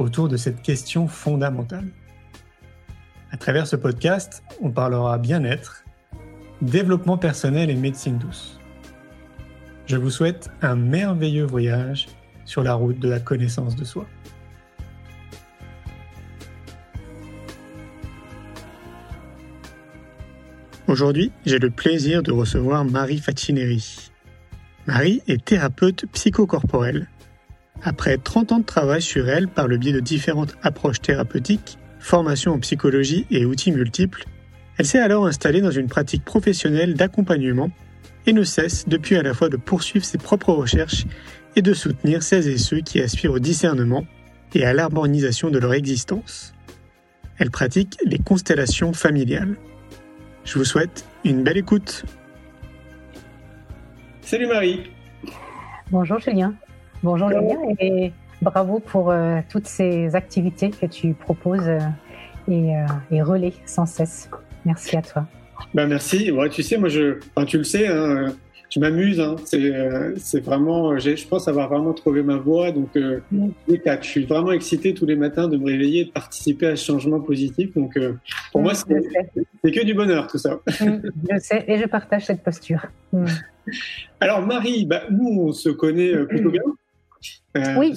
autour de cette question fondamentale. À travers ce podcast, on parlera bien-être, développement personnel et médecine douce. Je vous souhaite un merveilleux voyage sur la route de la connaissance de soi. Aujourd'hui, j'ai le plaisir de recevoir Marie Facineri. Marie est thérapeute psychocorporelle. Après 30 ans de travail sur elle par le biais de différentes approches thérapeutiques, formation en psychologie et outils multiples, elle s'est alors installée dans une pratique professionnelle d'accompagnement et ne cesse depuis à la fois de poursuivre ses propres recherches et de soutenir celles et ceux qui aspirent au discernement et à l'harmonisation de leur existence. Elle pratique les constellations familiales. Je vous souhaite une belle écoute. Salut Marie. Bonjour Julien. Bonjour Julien et bravo pour euh, toutes ces activités que tu proposes euh, et, euh, et relais sans cesse. Merci à toi. Ben merci. Ouais, tu sais, moi, je, enfin, tu le sais, hein, je m'amuse. Hein. C'est vraiment, je pense avoir vraiment trouvé ma voie. Donc, mm. je suis vraiment excité tous les matins de me réveiller et de participer à ce changement positif. Donc, pour mm, moi, c'est que du bonheur, tout ça. Mm, je sais, et je partage cette posture. Alors, Marie, bah, nous, on se connaît plutôt bien. Euh, oui.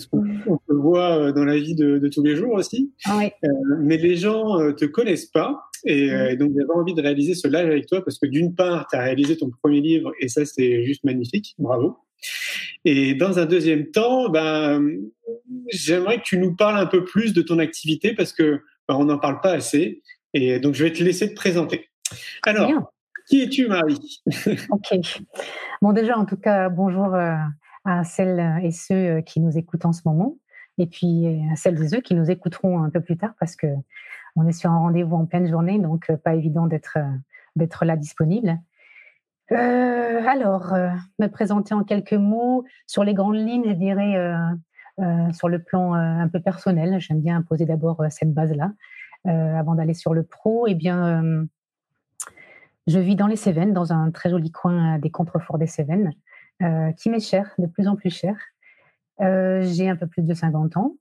On, te voit euh, dans la vie de, tous les jours aussi. Ah euh, mais les gens ne te connaissent pas. Et, mm. donc, j'avais envie de réaliser ce live avec toi parce que d'une part, tu as réalisé ton premier livre et ça, c'est juste magnifique. Bravo. Et dans un deuxième temps, ben, j'aimerais que tu nous parles un peu plus de ton activité parce que ben, on n'en parle pas assez. Et donc, je vais te laisser te présenter. Alors, qui es-tu, Marie? Ok. Bon, déjà, en tout cas, bonjour à celles et ceux qui nous écoutent en ce moment, et puis à celles et ceux qui nous écouteront un peu plus tard, parce que on est sur un rendez-vous en pleine journée, donc pas évident d'être d'être là disponible. Euh, alors, me présenter en quelques mots sur les grandes lignes, je dirais euh, sur le plan un peu personnel. J'aime bien poser d'abord cette base-là avant d'aller sur le pro. Eh bien, je vis dans les Cévennes, dans un très joli coin des contreforts des Cévennes. Euh, qui m'est cher, de plus en plus cher. Euh, j'ai un peu plus de 50 ans.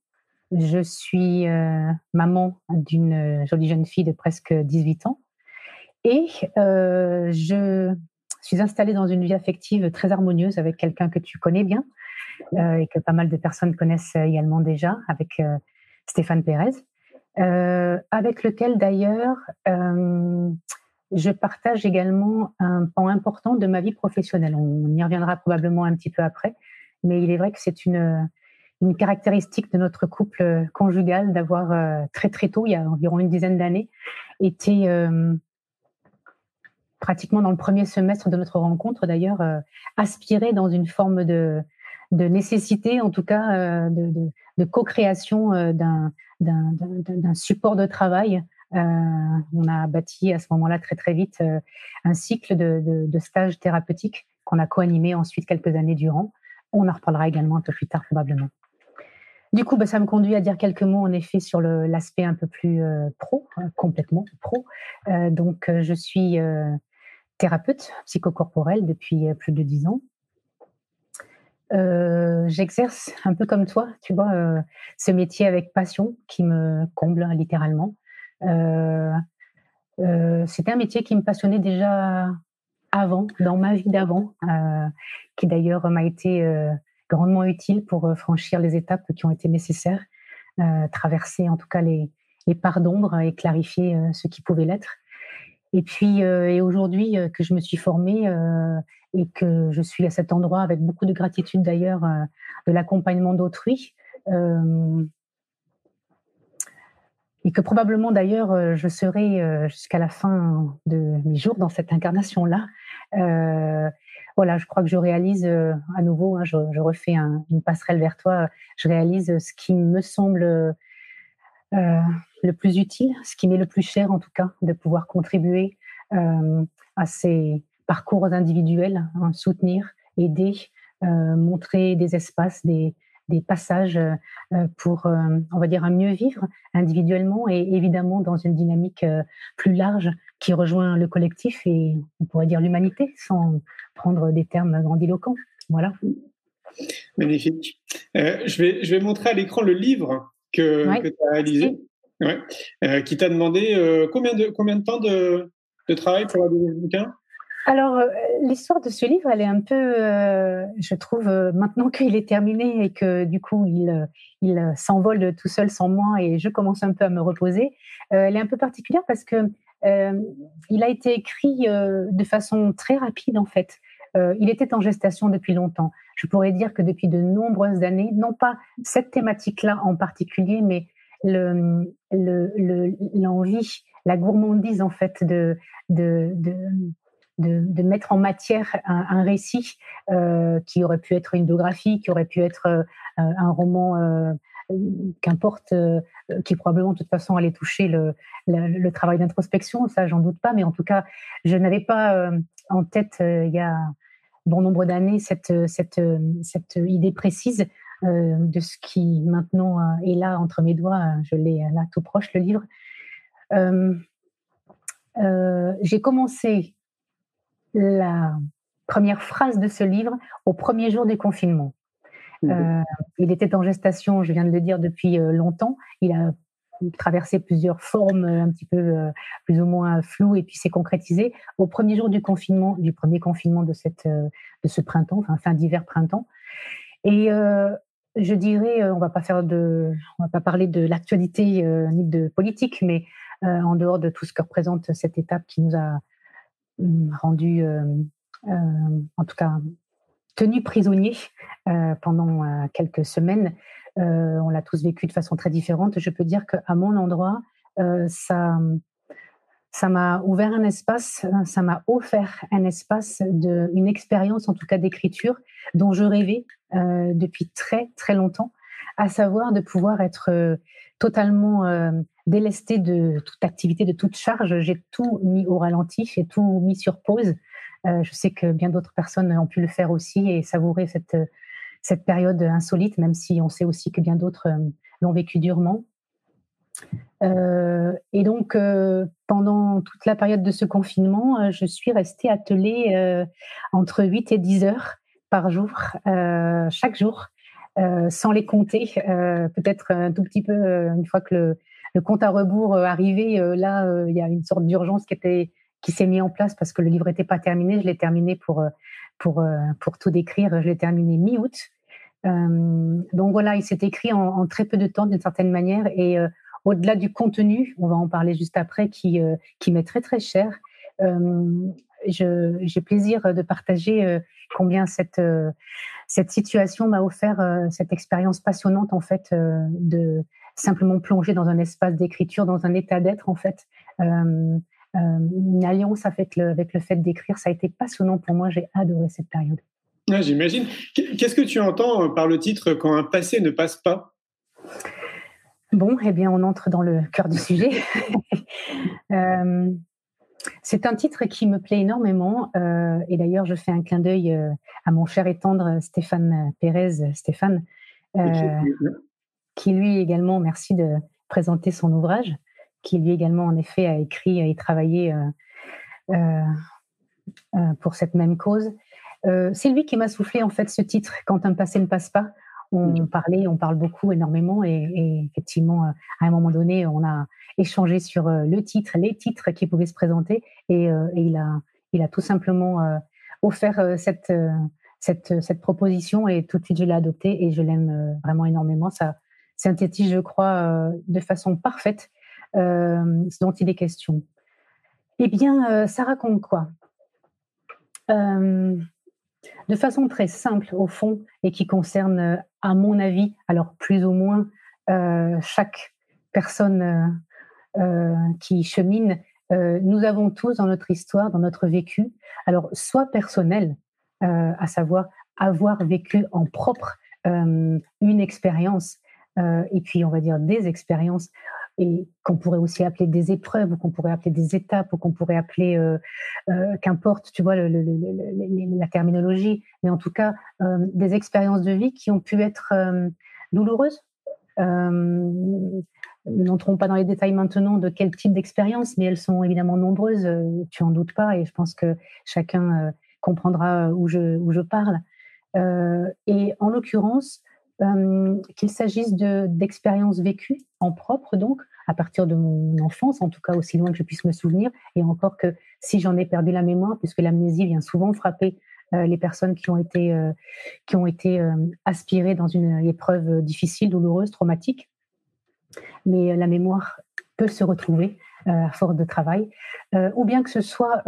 Je suis euh, maman d'une jolie jeune fille de presque 18 ans. Et je suis installée dans une vie affective très harmonieuse avec quelqu'un que tu connais bien et que pas mal de personnes connaissent également déjà, avec Stéphane Pérez, avec lequel d'ailleurs je partage également un pan important de ma vie professionnelle. On y reviendra probablement un petit peu après, mais il est vrai que c'est une, caractéristique de notre couple conjugal d'avoir euh, très très tôt, il y a environ une dizaine d'années, été euh, pratiquement dans le premier semestre de notre rencontre d'ailleurs, euh, aspiré dans une forme de, nécessité, en tout cas de, co-création d'un support de travail on a bâti à ce moment-là très très vite euh, un cycle de, stages thérapeutiques qu'on a co-animé ensuite quelques années durant. On en reparlera également un peu plus tard probablement. Du coup, bah, ça me conduit à dire quelques mots en effet sur l'aspect un peu plus euh, pro, hein, complètement pro. donc, je suis thérapeute psychocorporelle depuis plus de dix ans. J'exerce un peu comme toi, tu vois, ce métier avec passion qui me comble littéralement. Euh, euh, c'était un métier qui me passionnait déjà avant, dans ma vie d'avant, euh, qui d'ailleurs m'a été grandement utile pour franchir les étapes qui ont été nécessaires, traverser en tout cas les, les parts d'ombre et clarifier ce qui pouvait l'être. Et puis, et aujourd'hui que je me suis formée et que je suis à cet endroit avec beaucoup de gratitude d'ailleurs de l'accompagnement d'autrui, et que probablement d'ailleurs euh, je serai euh, jusqu'à la fin de mes jours dans cette incarnation-là. Euh, voilà, je crois que je réalise à nouveau, hein, je, refais une passerelle vers toi, je réalise ce qui me semble le plus utile, ce qui m'est le plus cher en tout cas, de pouvoir contribuer à ces parcours individuels, hein, soutenir, aider, montrer des espaces, des, des passages euh, pour, euh, on va dire, un mieux vivre individuellement et évidemment dans une dynamique euh, plus large qui rejoint le collectif et on pourrait dire l'humanité sans prendre des termes grandiloquents. Voilà. Magnifique. je, vais, je vais montrer à l'écran le livre que, tu as réalisé, qui t'a demandé combien, de, combien de temps de, de travail pour réaliser le bouquin alors, euh, l'histoire de ce livre, elle est un peu, euh, je trouve, euh, maintenant qu'il est terminé et que du coup, il, il s'envole tout seul sans moi et je commence un peu à me reposer, elle est un peu particulière parce que il a été écrit de façon très rapide, en fait. il était en gestation depuis longtemps. Je pourrais dire que depuis de nombreuses années, non pas cette thématique-là en particulier, mais l'envie, le, le, la gourmandise, en fait, de, de, de de, mettre en matière un, récit euh, qui aurait pu être une biographie, qui aurait pu être euh, un roman, euh, qu'importe, qui probablement de toute façon allait toucher le, travail d'introspection, ça j'en doute pas, mais en tout cas, je n'avais pas en tête il y a bon nombre d'années cette, cette, cette idée précise de ce qui maintenant est là entre mes doigts, je l'ai là tout proche, le livre. j'ai commencé la première phrase de ce livre au premier jour du confinement. Mmh. Euh, il était en gestation, je viens de le dire, depuis euh, longtemps. Il a traversé plusieurs formes euh, un petit peu plus ou moins floues et puis s'est concrétisé au premier jour du confinement, du premier confinement de, cette, de ce printemps, enfin fin d'hiver printemps. Et je dirais, on va pas faire de, on va pas parler de l'actualité ni de politique, mais en dehors de tout ce que représente cette étape qui nous a rendu, euh, euh, en tout cas, tenu prisonnier euh, pendant quelques semaines. on l'a tous vécu de façon très différente. Je peux dire qu'à mon endroit, ça ça m'a ouvert un espace, ça m'a offert un espace de, une expérience en tout cas d'écriture dont je rêvais depuis très très longtemps, à savoir de pouvoir être totalement délestée de toute activité, de toute charge. J'ai tout mis au ralenti, j'ai tout mis sur pause. Euh, je sais que bien d'autres personnes ont pu le faire aussi et savourer cette, période insolite, même si on sait aussi que bien d'autres euh, l'ont vécu durement. Euh, et donc, pendant toute la période de ce confinement, je suis restée attelée entre 8 et 10 heures par jour, chaque jour, sans les compter. Peut-être un tout petit peu une fois que le, compte à rebours euh, arrivé, euh, là, euh, il y a une sorte d'urgence qui qui s'est mis en place parce que le livre n'était pas terminé. Je l'ai terminé pour pour pour tout décrire. Je l'ai terminé mi-août. donc voilà, il s'est écrit en, très peu de temps d'une certaine manière et au-delà du contenu, on va en parler juste après, qui qui m'est très très cher. J'ai plaisir de partager combien cette cette situation m'a offert cette expérience passionnante en fait de simplement plonger dans un espace d'écriture, dans un état d'être en fait. Euh, euh, une alliance avec le, avec le fait d'écrire, ça a été passionnant pour moi. J'ai adoré cette période. J'imagine. Qu'est-ce que tu entends euh, par le titre quand un passé ne passe pas Bon, eh bien, on entre dans le cœur du sujet. c'est un titre qui me plaît énormément. et d'ailleurs, je fais un clin d'œil à mon cher et tendre Stéphane Pérez. Stéphane, qui lui également, merci de présenter son ouvrage, qui lui également en effet a écrit et travaillé euh, euh, euh, pour cette même cause. c'est lui qui m'a soufflé en fait ce titre quand un passé ne passe pas. On parlait, on parle beaucoup, énormément, et, effectivement, à un moment donné, on a échangé sur le titre, les titres qui pouvaient se présenter, et, il, a, il a tout simplement offert cette, cette, proposition, et tout de suite je l'ai adopté, et je l'aime vraiment énormément. Ça, synthétise, je crois, euh, de façon parfaite euh, ce dont il est question. Eh bien, euh, ça raconte quoi? De façon très simple, au fond, et qui concerne, à mon avis, alors plus ou moins chaque personne qui chemine, nous avons tous dans notre histoire, dans notre vécu, alors soit personnel, à savoir avoir vécu en propre une expérience euh, et puis on va dire des expériences et qu'on pourrait aussi appeler des épreuves, ou qu'on pourrait appeler des étapes, ou qu'on pourrait appeler, qu'importe, tu vois, la terminologie, mais en tout cas, des expériences de vie qui ont pu être douloureuses. N'entrons pas dans les détails maintenant de quel type d'expérience, mais elles sont évidemment nombreuses, tu en doutes pas, et je pense que chacun comprendra où je, où je parle. et en l'occurrence, euh, qu'il s'agisse d'expériences vécues en propre, donc, à partir de mon enfance, en tout cas aussi loin que je puisse me souvenir, et encore que si j'en ai perdu la mémoire, puisque l'amnésie vient souvent frapper euh, les personnes qui ont été, euh, qui ont été aspirées dans une épreuve difficile, douloureuse, traumatique. Mais la mémoire peut se retrouver à force de travail, ou bien que ce soit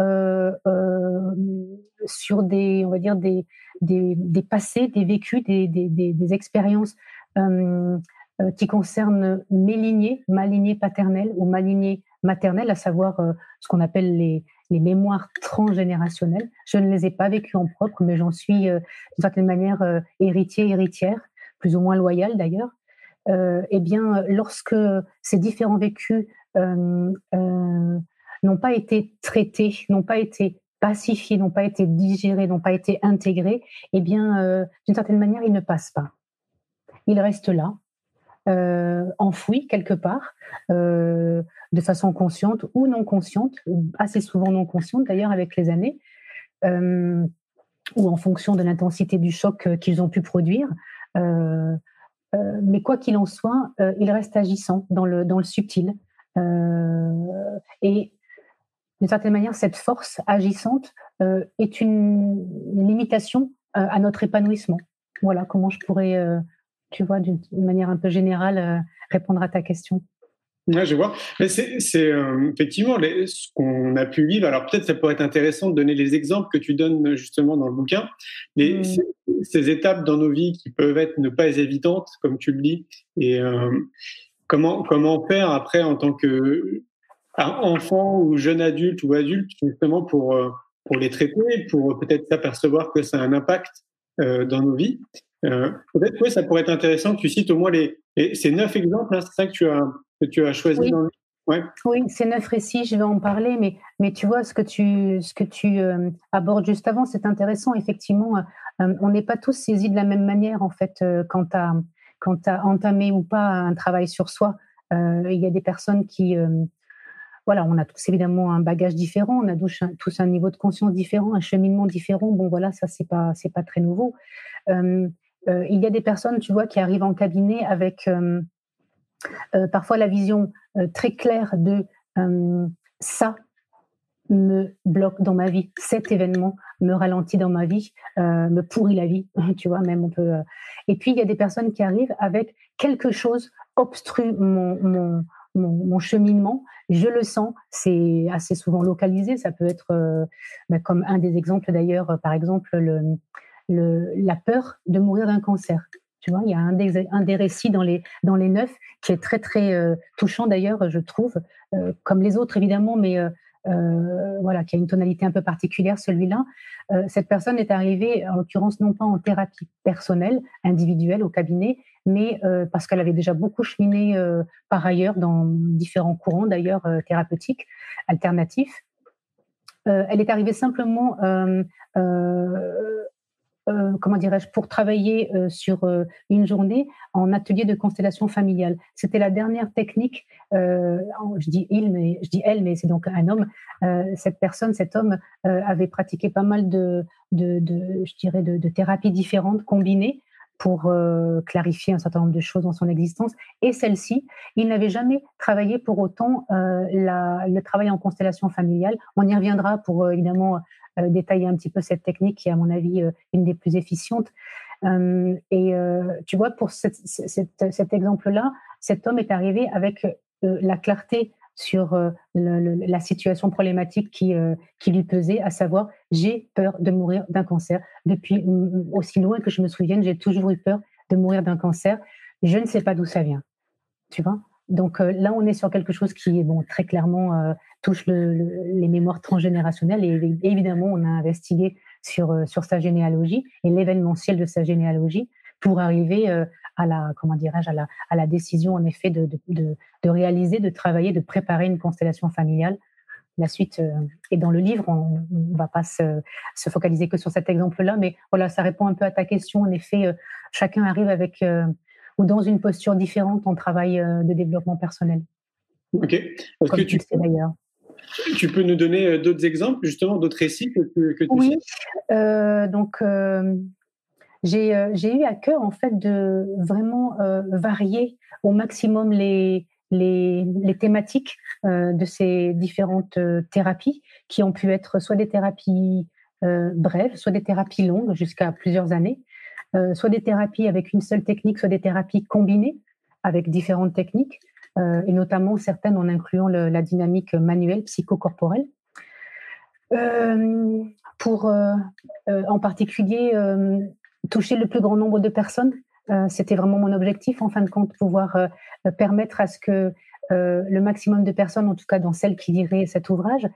sur des, on va dire des, des, passés, des vécus, des, expériences euh, euh, qui concernent mes lignées, ma lignée paternelle ou ma lignée maternelle, à savoir euh, ce qu'on appelle les, les mémoires transgénérationnelles. Je ne les ai pas vécues en propre, mais j'en suis d'une certaine manière héritier, héritière, plus ou moins loyale d'ailleurs. eh bien, lorsque ces différents vécus n'ont pas été traités, n'ont pas été pacifiés, n'ont pas été digérés, n'ont pas été intégrés, eh bien, euh, d'une certaine manière, ils ne passent pas. Ils restent là, euh, enfouis quelque part, euh, de façon consciente ou non consciente, assez souvent non consciente d'ailleurs avec les années, ou en fonction de l'intensité du choc qu'ils ont pu produire. mais quoi qu'il en soit, ils restent agissants dans le, dans le subtil. Et d'une certaine manière, cette force agissante euh, est une, limitation euh, à notre épanouissement. Voilà comment je pourrais, euh, tu vois, d'une manière un peu générale, répondre à ta question. Oui, je vois. Mais c'est effectivement ce qu'on a pu vivre. Alors peut-être ça pourrait être intéressant de donner les exemples que tu donnes justement dans le bouquin. Les, mmh. ces, étapes dans nos vies qui peuvent être ne pas évidentes, comme tu le dis. Et comment, comment faire après en tant que enfant ou jeune adulte ou adulte, justement pour, euh, pour les traiter, pour peut-être s'apercevoir que ça a un impact euh, dans nos vies. Euh, peut-être que ça pourrait être intéressant que tu cites au moins les, ces neuf exemples, hein, c'est ça que tu as, que tu as choisi oui. dans le Ouais. Oui, ces neuf récits, je vais en parler, mais, mais tu vois, ce que tu, ce que tu abordes juste avant, c'est intéressant. Effectivement, on n'est pas tous saisis de la même manière, en fait, quant à, quant à entamer ou pas un travail sur soi. Il y a des personnes qui, voilà, on a tous évidemment un bagage différent, on a tous un, niveau de conscience différent, un cheminement différent. Bon, voilà, ça c'est pas pas très nouveau. Euh, euh, il y a des personnes, tu vois, qui arrivent en cabinet avec euh, parfois la vision très claire de ça me bloque dans ma vie, cet événement me ralentit dans ma vie, me pourrit la vie, tu vois, même on peut. Et puis il y a des personnes qui arrivent avec quelque chose obstrue mon, mon, cheminement, je le sens, c'est assez souvent localisé, ça peut être euh, bah, comme un des exemples d'ailleurs, euh, par exemple, le, la peur de mourir d'un cancer. Tu vois, il y a un des, un des récits dans les, dans les neuf qui est très très euh, touchant d'ailleurs, je trouve, comme les autres évidemment, mais voilà, qui a une tonalité un peu particulière, celui-là. cette personne est arrivée, en l'occurrence, non pas en thérapie personnelle, individuelle au cabinet, mais euh, parce qu'elle avait déjà beaucoup cheminé euh, par ailleurs dans différents courants d'ailleurs euh, thérapeutiques alternatifs. elle est arrivée simplement, comment dirais-je, pour travailler sur une journée en atelier de constellation familiale. C'était la dernière technique. je dis il, mais je dis elle, mais c'est donc un homme. cette personne, cet homme, avait pratiqué pas mal de, de, de je dirais, de, de thérapies différentes combinées pour euh, clarifier un certain nombre de choses dans son existence. Et celle-ci, il n'avait jamais travaillé pour autant euh, le travail en constellation familiale. On y reviendra pour euh, évidemment détailler un petit peu cette technique qui est à mon avis une des plus efficientes. et tu vois, pour cet exemple-là, cet homme est arrivé avec la clarté sur euh, la situation problématique qui, euh, qui lui pesait, à savoir j'ai peur de mourir d'un cancer. Depuis aussi loin que je me souvienne, j'ai toujours eu peur de mourir d'un cancer. Je ne sais pas d'où ça vient. Tu vois? Donc euh, là, on est sur quelque chose qui bon, très clairement touche les mémoires transgénérationnelles et, évidemment, on a investigué sur, sur sa généalogie et l'événementiel de sa généalogie pour arriver à la comment dirais-je à la, à la décision en effet de, de, de, réaliser, de travailler, de préparer une constellation familiale. La suite est dans le livre. On ne va pas se, se, focaliser que sur cet exemple-là, mais voilà, ça répond un peu à ta question. En effet, chacun arrive avec ou dans une posture différente en travail de développement personnel. Ok. Est-ce que tu, tu peux nous donner d'autres exemples, justement, d'autres récits que, que, tu Oui. Euh, donc, euh, j'ai eu à cœur, en fait, de vraiment euh, varier au maximum les, les, thématiques de ces différentes thérapies qui ont pu être soit des thérapies brèves, soit des thérapies longues jusqu'à plusieurs années, soit des thérapies avec une seule technique, soit des thérapies combinées avec différentes techniques. Euh, et notamment certaines en incluant la dynamique manuelle psychocorporelle. Euh, pour euh, en particulier toucher le plus grand nombre de personnes. C'était vraiment mon objectif, en fin de compte, pouvoir permettre à ce que le maximum de personnes, en tout cas dans celles qui liraient cet ouvrage,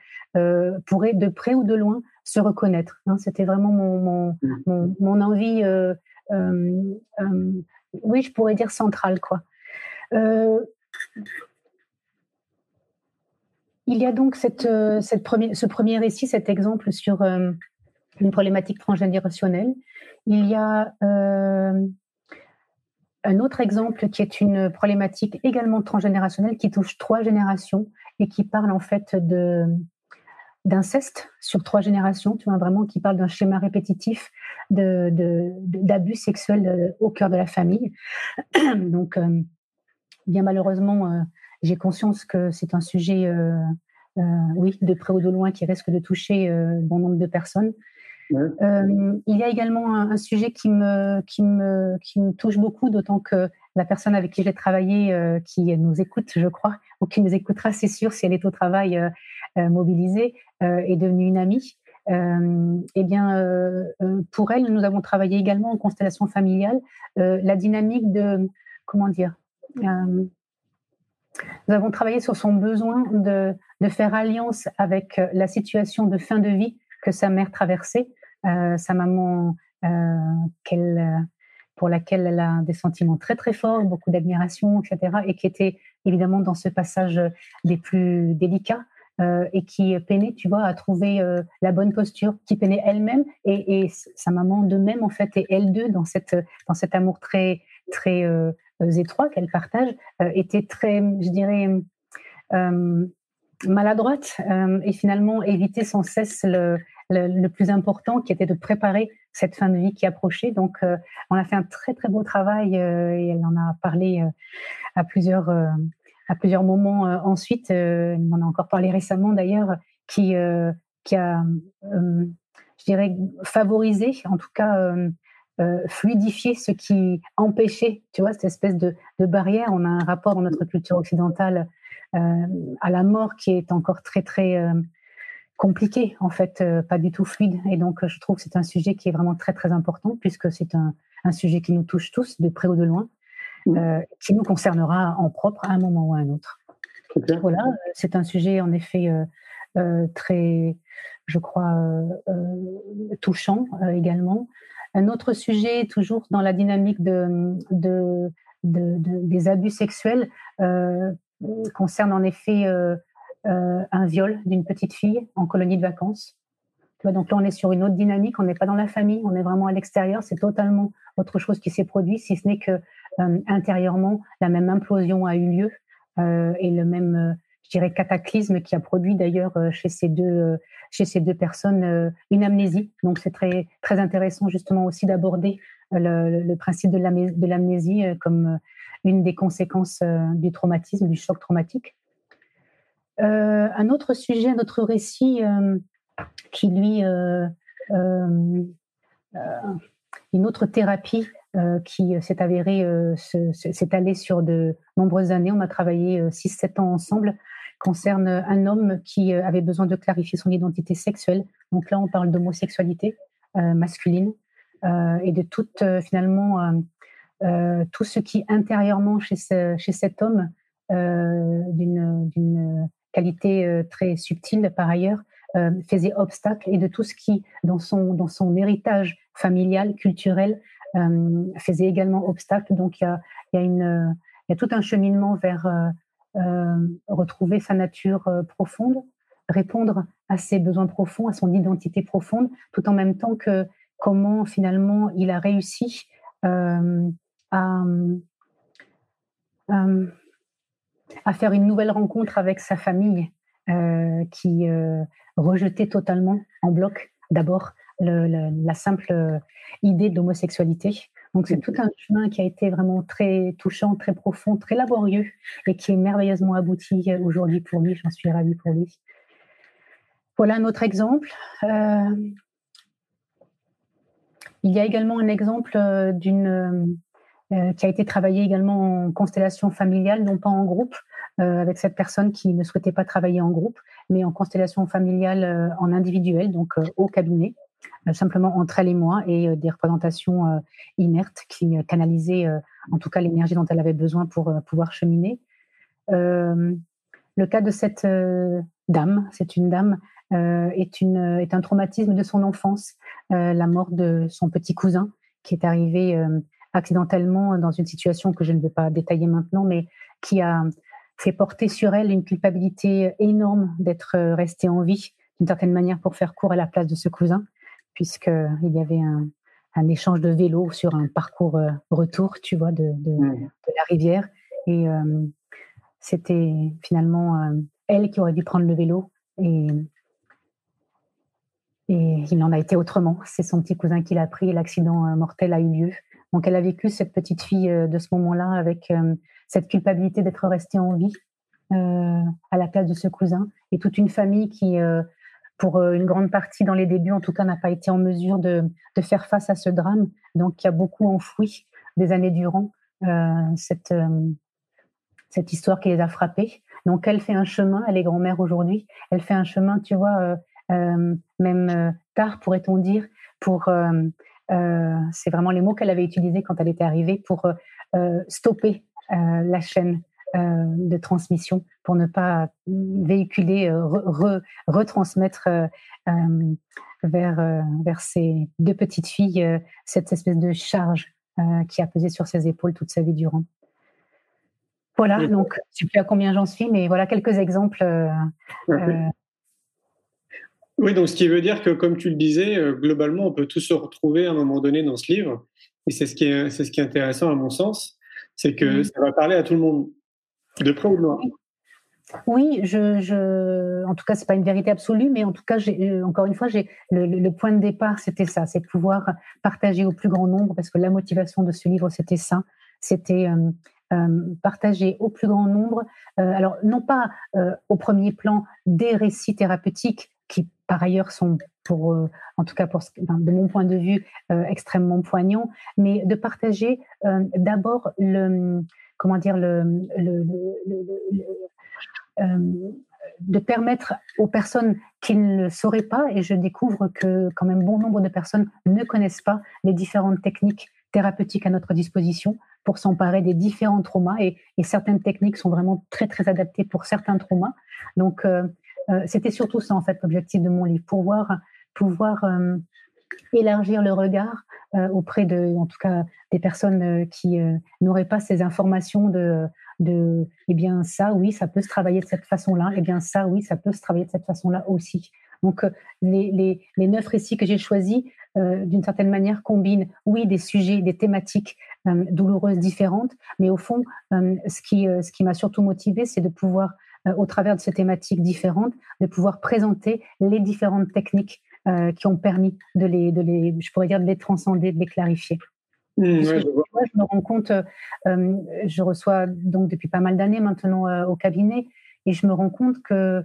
pourraient de près ou de loin se reconnaître. Hein. C'était vraiment mon, mon, mmh. mon, envie, oui, je pourrais dire centrale. Quoi. Il y a donc cette, euh, ce premier récit, cet exemple sur euh, une problématique transgénérationnelle. Il y a euh, un autre exemple qui est une problématique également transgénérationnelle qui touche trois générations et qui parle en fait d'inceste sur trois générations, tu vois, vraiment qui parle d'un schéma répétitif d'abus sexuels au cœur de la famille. Donc, bien malheureusement, euh, j'ai conscience que c'est un sujet, euh, euh, oui, de près ou de loin, qui risque de toucher bon nombre de personnes. Il y a également un, sujet qui me, touche beaucoup, d'autant que la personne avec qui j'ai travaillé, qui nous écoute, je crois, ou qui nous écoutera, c'est sûr, si elle est au travail mobilisée, est devenue une amie. eh bien, pour elle, nous avons travaillé également en constellation familiale. La dynamique de, comment dire, euh, nous avons travaillé sur son besoin de, faire alliance avec euh, la situation de fin de vie que sa mère traversait, euh, sa maman qu'elle pour laquelle elle a des sentiments très très forts, beaucoup d'admiration, etc., et qui était évidemment dans ce passage des plus délicats et qui peinait, tu vois, à trouver la bonne posture, qui peinait elle-même et, et, sa maman de même en fait et elle deux dans cette dans cet amour très très euh, étroits qu'elle partage euh, était très, je dirais, euh, maladroite et finalement éviter sans cesse le, le, plus important qui était de préparer cette fin de vie qui approchait. Donc, on a fait un très très beau travail et elle en a parlé à plusieurs à plusieurs moments ensuite. elle m'en a encore parlé récemment d'ailleurs, qui qui a, je dirais, favorisé, en tout cas, euh, fluidifier ce qui empêchait, tu vois, cette espèce de, barrière. On a un rapport dans notre culture occidentale euh, à la mort qui est encore très, très euh, compliqué, en fait, pas du tout fluide. Et donc, je trouve que c'est un sujet qui est vraiment très, très important, puisque c'est un, sujet qui nous touche tous, de près ou de loin, mmh. qui nous concernera en propre à un moment ou à un autre. Voilà, c'est un sujet, en effet, très, je crois, touchant également. Un autre sujet, toujours dans la dynamique de, de, des abus sexuels, euh, concerne en effet euh, euh, un viol d'une petite fille en colonie de vacances. Donc là, on est sur une autre dynamique, on n'est pas dans la famille, on est vraiment à l'extérieur, c'est totalement autre chose qui s'est produit, si ce n'est que intérieurement, la même implosion a eu lieu et le même, je dirais, cataclysme qui a produit d'ailleurs chez ces deux chez ces deux personnes euh, une amnésie. Donc c'est très, très intéressant justement aussi d'aborder euh, le, principe de l'amnésie euh, comme une des conséquences du traumatisme, du choc traumatique. Un autre sujet, un autre récit qui lui, une autre thérapie qui s'est avérée s'étaler sur de nombreuses années. On a travaillé 6-7 ans ensemble concerne un homme qui euh, avait besoin de clarifier son identité sexuelle. Donc là, on parle d'homosexualité euh, masculine euh, et de tout finalement tout ce qui intérieurement chez cet homme d'une qualité très subtile par ailleurs faisait obstacle et de tout ce qui dans son dans son héritage familial culturel faisait également obstacle. Donc il y a, y, a y a tout un cheminement vers retrouver sa nature profonde, répondre à ses besoins profonds, à son identité profonde, tout en même temps que comment finalement il a réussi à, à faire une nouvelle rencontre avec sa famille euh, qui euh, rejetait totalement en bloc d'abord la simple idée d'homosexualité. Donc c'est tout un chemin qui a été vraiment très touchant, très profond, très laborieux et qui est merveilleusement abouti aujourd'hui pour lui. J'en suis ravie pour lui. Voilà un autre exemple. Euh, il y a également un exemple d'une euh, qui a été travaillé également en constellation familiale, non pas en groupe, euh, avec cette personne qui ne souhaitait pas travailler en groupe, mais en constellation familiale euh, en individuel, donc au cabinet, simplement entre elle et moi, et des représentations inertes qui canalisaient en tout cas l'énergie dont elle avait besoin pour pouvoir cheminer. le cas de cette dame, c'est une dame, est, un traumatisme de son enfance, la mort de son petit cousin qui est arrivé accidentellement dans une situation que je ne veux pas détailler maintenant, mais qui a fait porter sur elle une culpabilité énorme d'être restée en vie d'une certaine manière pour faire court à la place de ce cousin, puisqu'il y avait un, échange de vélo sur un parcours euh, retour, tu vois, de, mmh. la rivière. Et euh, c'était finalement euh, elle qui aurait dû prendre le vélo. Et, et il en a été autrement. C'est son petit cousin qui l'a pris et l'accident mortel a eu lieu. Donc, elle a vécu cette petite fille euh, de ce moment-là avec euh, cette culpabilité d'être restée en vie euh, à la place de ce cousin et toute une famille qui, pour une grande partie dans les débuts, en tout cas, n'a pas été en mesure de, faire face à ce drame. Donc, qui a beaucoup enfoui des années durant cette, histoire qui les a frappés. Donc, elle fait un chemin, elle est grand-mère aujourd'hui, elle fait un chemin, tu vois, même tard, pourrait-on dire, pour c'est vraiment les mots qu'elle avait utilisés quand elle était arrivée pour euh, euh, stopper la chaîne de transmission pour ne pas véhiculer, retransmettre vers, vers ces deux petites filles cette espèce de charge qui a pesé sur ses épaules toute sa vie durant. Voilà, donc je ne sais plus à combien j'en suis, mais voilà quelques exemples. Oui, donc ce qui veut dire que, comme tu le disais, euh, globalement, on peut tous se retrouver à un moment donné dans ce livre. Et c'est ce qui est, c'est ce qui est intéressant à mon sens, c'est que ça va parler à tout le monde, de près ou de loin. Oui, je, je, en tout cas, c'est pas une vérité absolue, mais en tout cas, j'ai, euh, encore une fois, j'ai le, point de départ, c'était ça, c'est pouvoir partager au plus grand nombre, parce que la motivation de ce livre, c'était ça, c'était euh, partager au plus grand nombre. alors, non pas au premier plan des récits thérapeutiques qui par ailleurs sont pour, euh, en tout cas pour, de mon point de vue, euh, extrêmement poignants, mais de partager euh, d'abord le, comment dire, le, de permettre aux personnes qui ne le sauraient pas, et je découvre que quand même bon nombre de personnes ne connaissent pas les différentes techniques thérapeutiques à notre disposition pour s'emparer des différents traumas, et, et, certaines techniques sont vraiment très très adaptées pour certains traumas. Donc c'était surtout ça, en fait, l'objectif de mon livre, pouvoir, pouvoir euh, élargir le regard euh, auprès de, en tout cas, des personnes qui n'auraient pas ces informations de, de, eh bien, ça, oui, ça peut se travailler de cette façon-là, eh bien, ça, oui, ça peut se travailler de cette façon-là aussi. Donc, les, les, les, neuf récits que j'ai choisis, d'une certaine manière, combinent, oui, des sujets, des thématiques douloureuses différentes, mais au fond, ce qui, ce qui m'a surtout motivée, c'est de pouvoir euh, au travers de ces thématiques différentes, de pouvoir présenter les différentes techniques euh, qui ont permis de les, de les, je pourrais dire, de les transcender, de les clarifier. Mmh, je, me rends compte, euh, je reçois donc depuis pas mal d'années maintenant au cabinet, et je me rends compte que,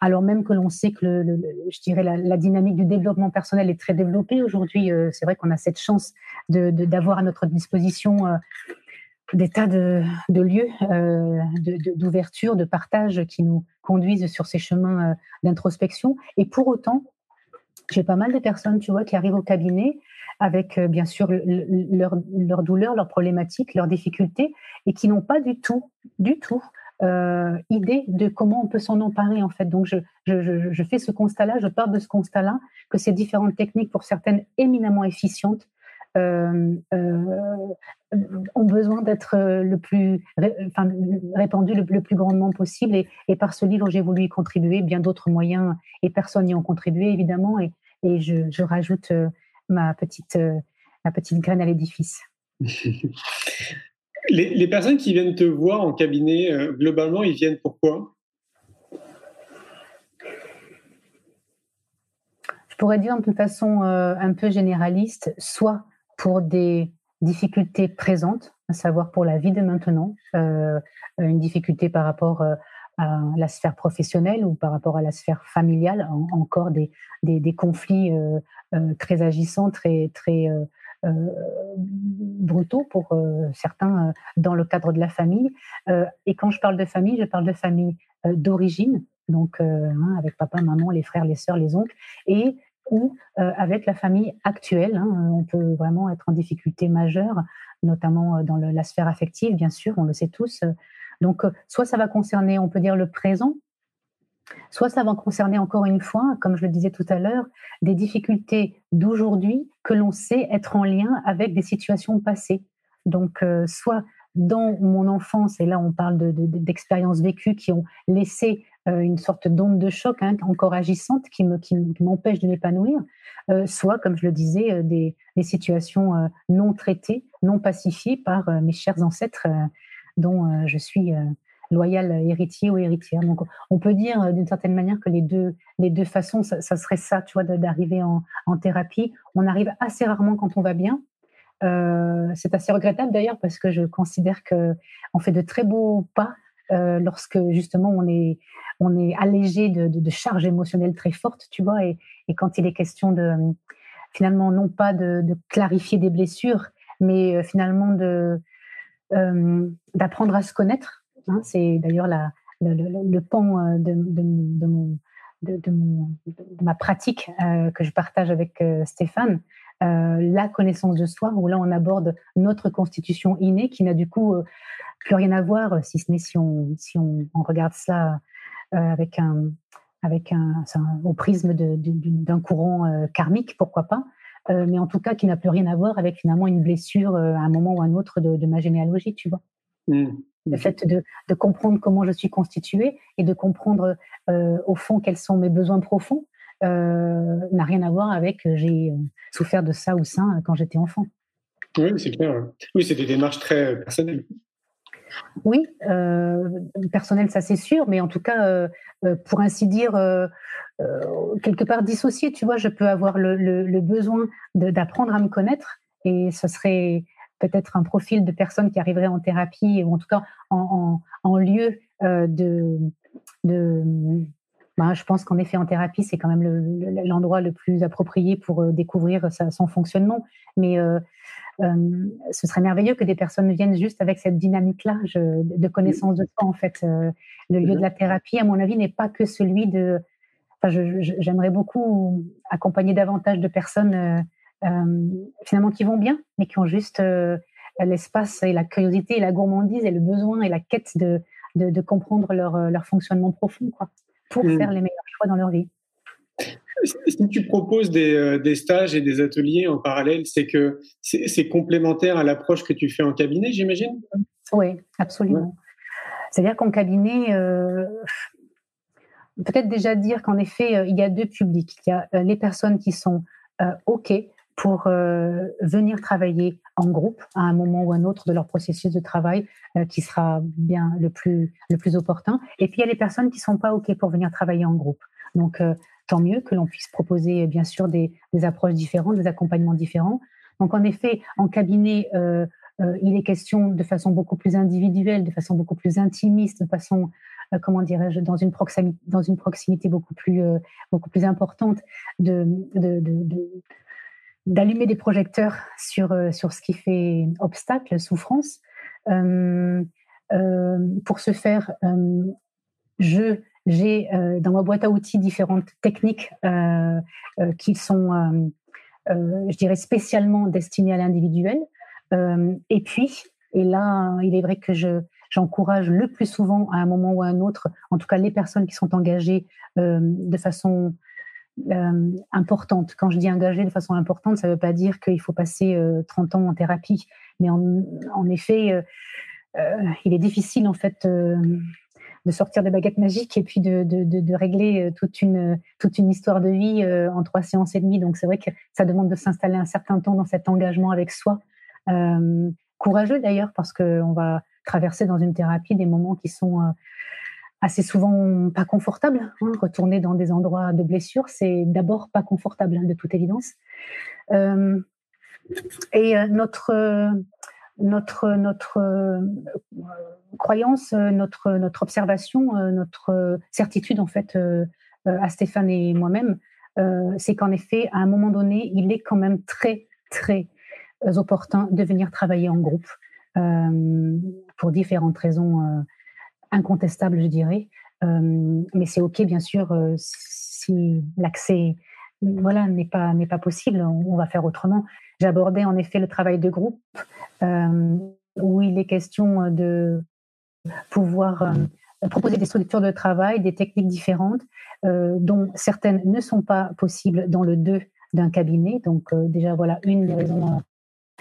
alors même que l'on sait que le, je dirais la, dynamique du développement personnel est très développée aujourd'hui, c'est vrai qu'on a cette chance d'avoir de, à notre disposition des tas de, lieux euh, d'ouverture, de, partage qui nous conduisent sur ces chemins euh, d'introspection. Et pour autant, j'ai pas mal de personnes, tu vois, qui arrivent au cabinet avec euh, bien sûr leurs leur douleurs, leurs problématiques, leurs difficultés, et qui n'ont pas du tout, du tout idée de comment on peut s'en emparer en fait. Donc je, je, je fais ce constat-là, je pars de ce constat-là que ces différentes techniques, pour certaines éminemment efficientes, ont besoin d'être le plus enfin, répandus le, plus grandement possible. Et, et par ce livre, j'ai voulu y contribuer. Bien d'autres moyens et personnes y ont contribué, évidemment. Et, et je, je rajoute ma petite, ma petite graine à l'édifice. les, les, personnes qui viennent te voir en cabinet, globalement, ils viennent pourquoi je pourrais dire de façon euh, un peu généraliste, soit pour des difficultés présentes, à savoir pour la vie de maintenant, euh, une difficulté par rapport euh, à la sphère professionnelle ou par rapport à la sphère familiale, encore des, des, conflits très agissants, très, très brutaux pour certains dans le cadre de la famille. et quand je parle de famille, je parle de famille d'origine, donc hein, avec papa, maman, les frères, les sœurs, les oncles, et ou euh, avec la famille actuelle. Hein, euh, on peut vraiment être en difficulté majeure, notamment euh, dans la sphère affective, bien sûr, on le sait tous. Donc, soit ça va concerner, on peut dire, le présent, soit ça va concerner encore une fois, comme je le disais tout à l'heure, des difficultés d'aujourd'hui que l'on sait être en lien avec des situations passées. Donc, soit dans mon enfance, et là on parle d'expériences de, vécues qui ont laissé une sorte d'onde de choc hein, encore agissante qui m'empêche de m'épanouir, euh, soit, comme je le disais, euh, des, situations non traitées, non pacifiées par mes chers ancêtres dont je suis loyal héritier ou héritière. On peut dire d'une certaine manière que les deux, les deux façons, ça, serait ça, tu vois, d'arriver en, thérapie. On arrive assez rarement quand on va bien. Euh, c'est assez regrettable d'ailleurs parce que je considère que on fait de très beaux pas euh, lorsque justement on est on est allégé de, charges émotionnelles très fortes, tu vois, et, quand il est question de finalement non pas de, clarifier des blessures, mais euh, finalement de euh, d'apprendre à se connaître. Hein, c'est d'ailleurs la le, pan de, de ma pratique que je partage avec Stéphane, la connaissance de soi, où là on aborde notre constitution innée qui n'a du coup plus rien à voir, si ce n'est si on, si on, on regarde cela avec un, avec un, au prisme d'un courant euh, karmique, pourquoi pas, euh, mais en tout cas qui n'a plus rien à voir avec finalement une blessure euh, à un moment ou à un autre de, de ma généalogie, tu vois. Mmh. Le fait de, de, comprendre comment je suis constituée et de comprendre au fond quels sont mes besoins profonds n'a rien à voir avec j'ai souffert de ça ou ça quand j'étais enfant. Oui, c'est clair. Oui, c'est des démarches très personnelles. Oui, euh, personnel, ça c'est sûr, mais en tout cas, euh, euh pour ainsi dire, quelque part dissocié, tu vois, je peux avoir le, besoin d'apprendre à me connaître et ce serait peut-être un profil de personne qui arriverait en thérapie ou en tout cas en, lieu de bah, je pense qu'en effet, en thérapie, c'est quand même l'endroit le, le, plus approprié pour découvrir sa, son fonctionnement. Mais euh, euh, ce serait merveilleux que des personnes viennent juste avec cette dynamique-là de connaissance de soi. En fait, euh, le lieu de la thérapie, à mon avis, n'est pas que celui de. Enfin, j'aimerais beaucoup accompagner davantage de personnes euh, finalement qui vont bien, mais qui ont juste l'espace et la curiosité et la gourmandise et le besoin et la quête de, de, de comprendre leur, leur fonctionnement profond, quoi, pour mmh. faire les meilleurs choix dans leur vie. Si tu proposes des, euh, des, stages et des ateliers en parallèle, c'est que c'est complémentaire à l'approche que tu fais en cabinet, j'imagine? Oui, absolument. Ouais. C'est-à-dire qu'en cabinet, euh, peut-être déjà dire qu'en effet, euh, il y a deux publics. Il y a les personnes qui sont euh, OK pour euh, venir travailler en groupe à un moment ou un autre de leur processus de travail qui sera bien le plus, le plus opportun. Et puis il y a les personnes qui ne sont pas OK pour venir travailler en groupe. Donc, tant mieux que l'on puisse proposer bien sûr des, approches différentes, des accompagnements différents. Donc en effet, en cabinet, euh, euh, il est question de façon beaucoup plus individuelle, de façon beaucoup plus intimiste, de façon euh, comment dirais-je, dans une proximité, dans une proximité beaucoup plus euh, beaucoup plus importante, de, d'allumer des projecteurs sur euh, sur ce qui fait obstacle, souffrance. pour ce faire, je j'ai euh, dans ma boîte à outils différentes techniques euh, euh, qui sont, euh, euh, je dirais, spécialement destinées à l'individuel. Euh, et puis, et là, il est vrai que je j'encourage le plus souvent à un moment ou à un autre, en tout cas les personnes qui sont engagées de façon importante. Quand je dis engagée de façon importante, ça ne veut pas dire qu'il faut passer 30 ans en thérapie, mais en, effet, il est difficile en fait de sortir des baguettes magiques et puis de, régler toute une histoire de vie en trois séances et demie. Donc c'est vrai que ça demande de s'installer un certain temps dans cet engagement avec soi. courageux d'ailleurs parce qu'on va traverser dans une thérapie des moments qui sont assez souvent pas confortable. Hein. Retourner dans des endroits de blessure, c'est d'abord pas confortable, hein, de toute évidence. Euh, et euh, notre notre notre euh, croyance, notre notre observation, notre certitude en fait à Stéphane et moi-même, c'est qu'en effet, à un moment donné, il est quand même très très opportun de venir travailler en groupe pour différentes raisons incontestable, je dirais. Euh, mais c'est OK, bien sûr, euh, si l'accès voilà, n'est pas, pas possible, on, va faire autrement. Abordé en effet le travail de groupe, euh, où il est question de pouvoir proposer des structures de travail, des techniques différentes, dont certaines ne sont pas possibles dans le 2 d'un cabinet. Donc déjà, voilà une des raisons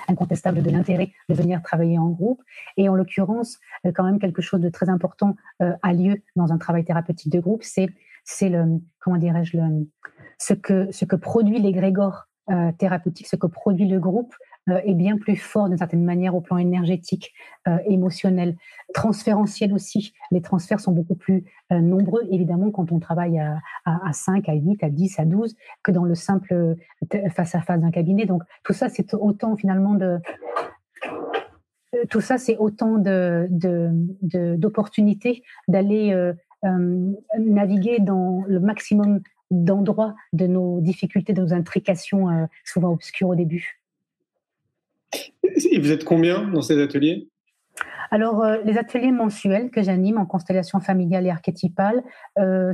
incontestable de l'intérêt de venir travailler en groupe. Et en l'occurrence, euh, quand même quelque chose de très important euh, a lieu dans un travail thérapeutique de groupe, c'est c'est le comment dirais-je le ce que ce que produit l'égrégore euh, thérapeutique, ce que produit le groupe est bien plus fort d'une certaine manière au plan énergétique, euh, émotionnel, transférentiel aussi. Les transferts sont beaucoup plus euh, nombreux, évidemment, quand on travaille à, à, à, 5, à 8, à 10, à 12, que dans le simple face à face d'un cabinet. Donc tout ça, c'est autant finalement de... Tout ça, c'est autant d'opportunités d'aller naviguer dans le maximum d'endroits de nos difficultés, de nos intrications souvent obscures au début. Et vous êtes combien dans ces ateliers? Alors, euh, les ateliers mensuels que j'anime en constellation familiale et archétypale euh,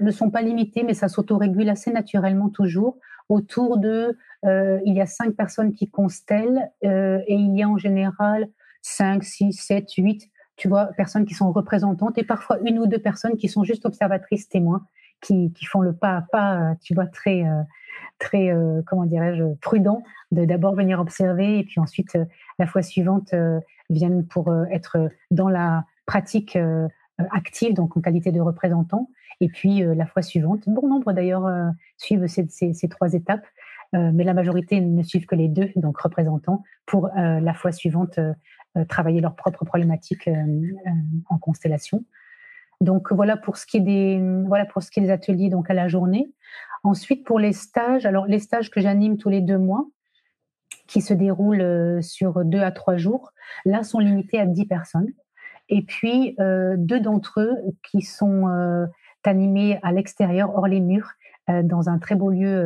ne sont pas limités, mais ça s'autorégule assez naturellement toujours. Autour de, euh, il y a cinq personnes qui constellent et il y a en général cinq, six, sept, huit, tu vois, personnes qui sont représentantes et parfois une ou deux personnes qui sont juste observatrices témoins, qui, font le pas à pas, tu vois, très très, euh, comment dirais-je, prudent de d'abord venir observer et puis ensuite, euh, la fois suivante, euh, viennent pour être dans la pratique active, donc en qualité de représentant. Et puis, la fois suivante, bon nombre d'ailleurs suivent ces, trois étapes, mais la majorité ne suivent que les deux, donc représentants, pour la fois suivante travailler leurs propres problématiques en constellation. Donc voilà pour ce qui est des voilà pour ce qui est des ateliers donc à la journée. Ensuite, pour les stages, alors les stages que j'anime tous les deux mois, qui se déroulent euh, sur deux à trois jours, là sont limités à dix personnes. Et puis, euh, deux d'entre eux qui sont euh, animés à l'extérieur, hors les murs, dans un très beau lieu,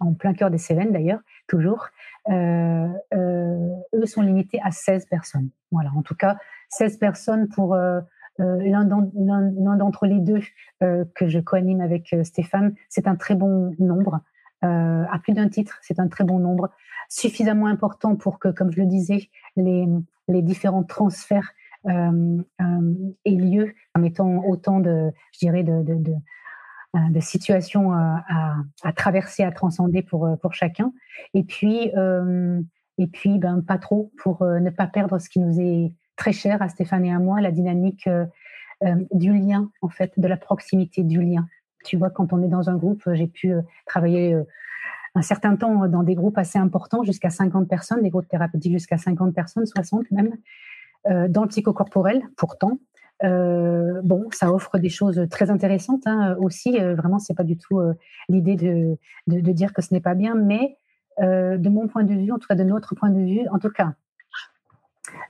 en plein cœur des Cévennes d'ailleurs, toujours. eux sont limités à 16 personnes. Voilà, en tout cas, 16 personnes pour l'un d'entre les deux euh, que je coanime avec euh, Stéphane, c'est un très bon nombre. à plus d'un titre, c'est un très bon nombre, suffisamment important pour que, comme je le disais, les, les différents transferts aient lieu, en mettant autant de, je dirais, de, de, situations à, à, traverser, à transcender pour, pour chacun. Et puis, et puis ben, pas trop pour ne pas perdre ce qui nous est très cher à Stéphane et à moi, la dynamique euh, euh, du lien, en fait, de la proximité du lien. Tu vois, quand on est dans un groupe, euh, j'ai pu travailler un certain temps dans des groupes assez importants, jusqu'à 50 personnes, des groupes thérapeutiques jusqu'à 50 personnes, 60 même, dans le psychocorporel, pourtant. bon, ça offre des choses très intéressantes hein, aussi. vraiment, c'est pas du tout l'idée de, dire que ce n'est pas bien, mais de mon point de vue, en tout cas de notre point de vue, en tout cas,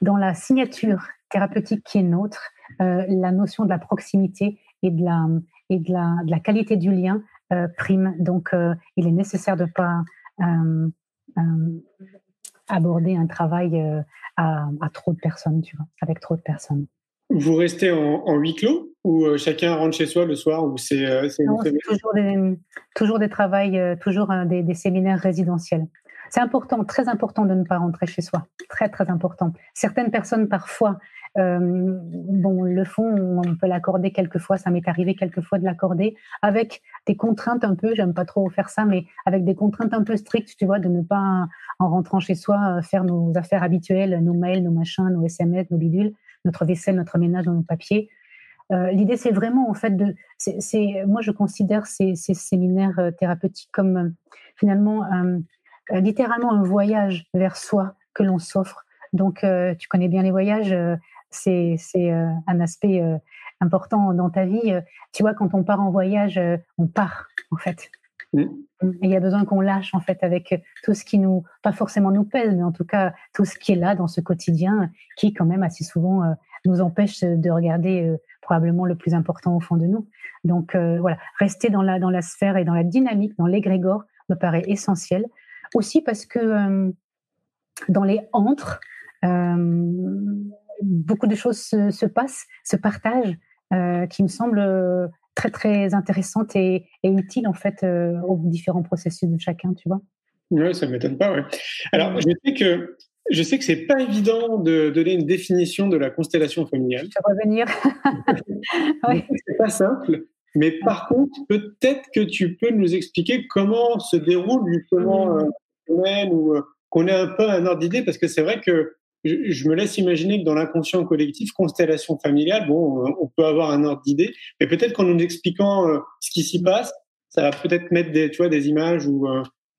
dans la signature thérapeutique qui est nôtre, euh, la notion de la proximité et de la, et de la, de la qualité du lien euh, prime. Donc, euh, il est nécessaire de ne pas aborder un travail à, à, trop de personnes, tu vois, avec trop de personnes. Vous restez en, huis clos ou chacun rentre chez soi le soir ou c'est toujours des, toujours des travails, toujours des, des séminaires résidentiels. C'est important, très important de ne pas rentrer chez soi. Très, très important. Certaines personnes, parfois, bon, le fond, on peut l'accorder quelquefois, ça m'est arrivé quelquefois de l'accorder, avec des contraintes un peu, j'aime pas trop faire ça, mais avec des contraintes un peu strictes, tu vois, de ne pas, en rentrant chez soi, faire nos affaires habituelles, nos mails, nos machins, nos SMS, nos bidules, notre vaisselle, notre ménage, nos papiers. Euh, l'idée, c'est vraiment, en fait, de. Moi, je considère ces, séminaires euh, thérapeutiques comme euh, finalement littéralement un voyage vers soi que l'on s'offre. Donc, tu connais bien les voyages, c'est, c'est un aspect important dans ta vie. Tu vois, quand on part en voyage, on part, en fait. Il y a besoin qu'on lâche en fait avec tout ce qui nous, pas forcément nous pèse, mais en tout cas tout ce qui est là dans ce quotidien, qui quand même assez souvent nous empêche de regarder probablement le plus important au fond de nous. Donc euh, voilà, rester dans la, dans la sphère et dans la dynamique, dans l'égrégore, me paraît essentiel. Aussi parce que euh, dans les antres, beaucoup de choses se, passent, se partagent, qui me semblent très très intéressantes et, et utiles en fait aux différents processus de chacun, tu vois. Oui, ça ne m'étonne pas. Ouais. Alors, je sais que je sais que c'est pas évident de donner une définition de la constellation familiale. Je vais revenir. oui. C'est pas simple. Mais par contre, peut-être que tu peux nous expliquer comment se déroule justement mmh. euh, ou euh, qu'on ait un peu un ordre d'idée, parce que c'est vrai que je, me laisse imaginer que dans l'inconscient collectif, constellation familiale, bon, euh, on peut avoir un ordre d'idée, mais peut-être qu'en nous expliquant ce qui s'y passe, ça va peut-être mettre des, tu vois, des images ou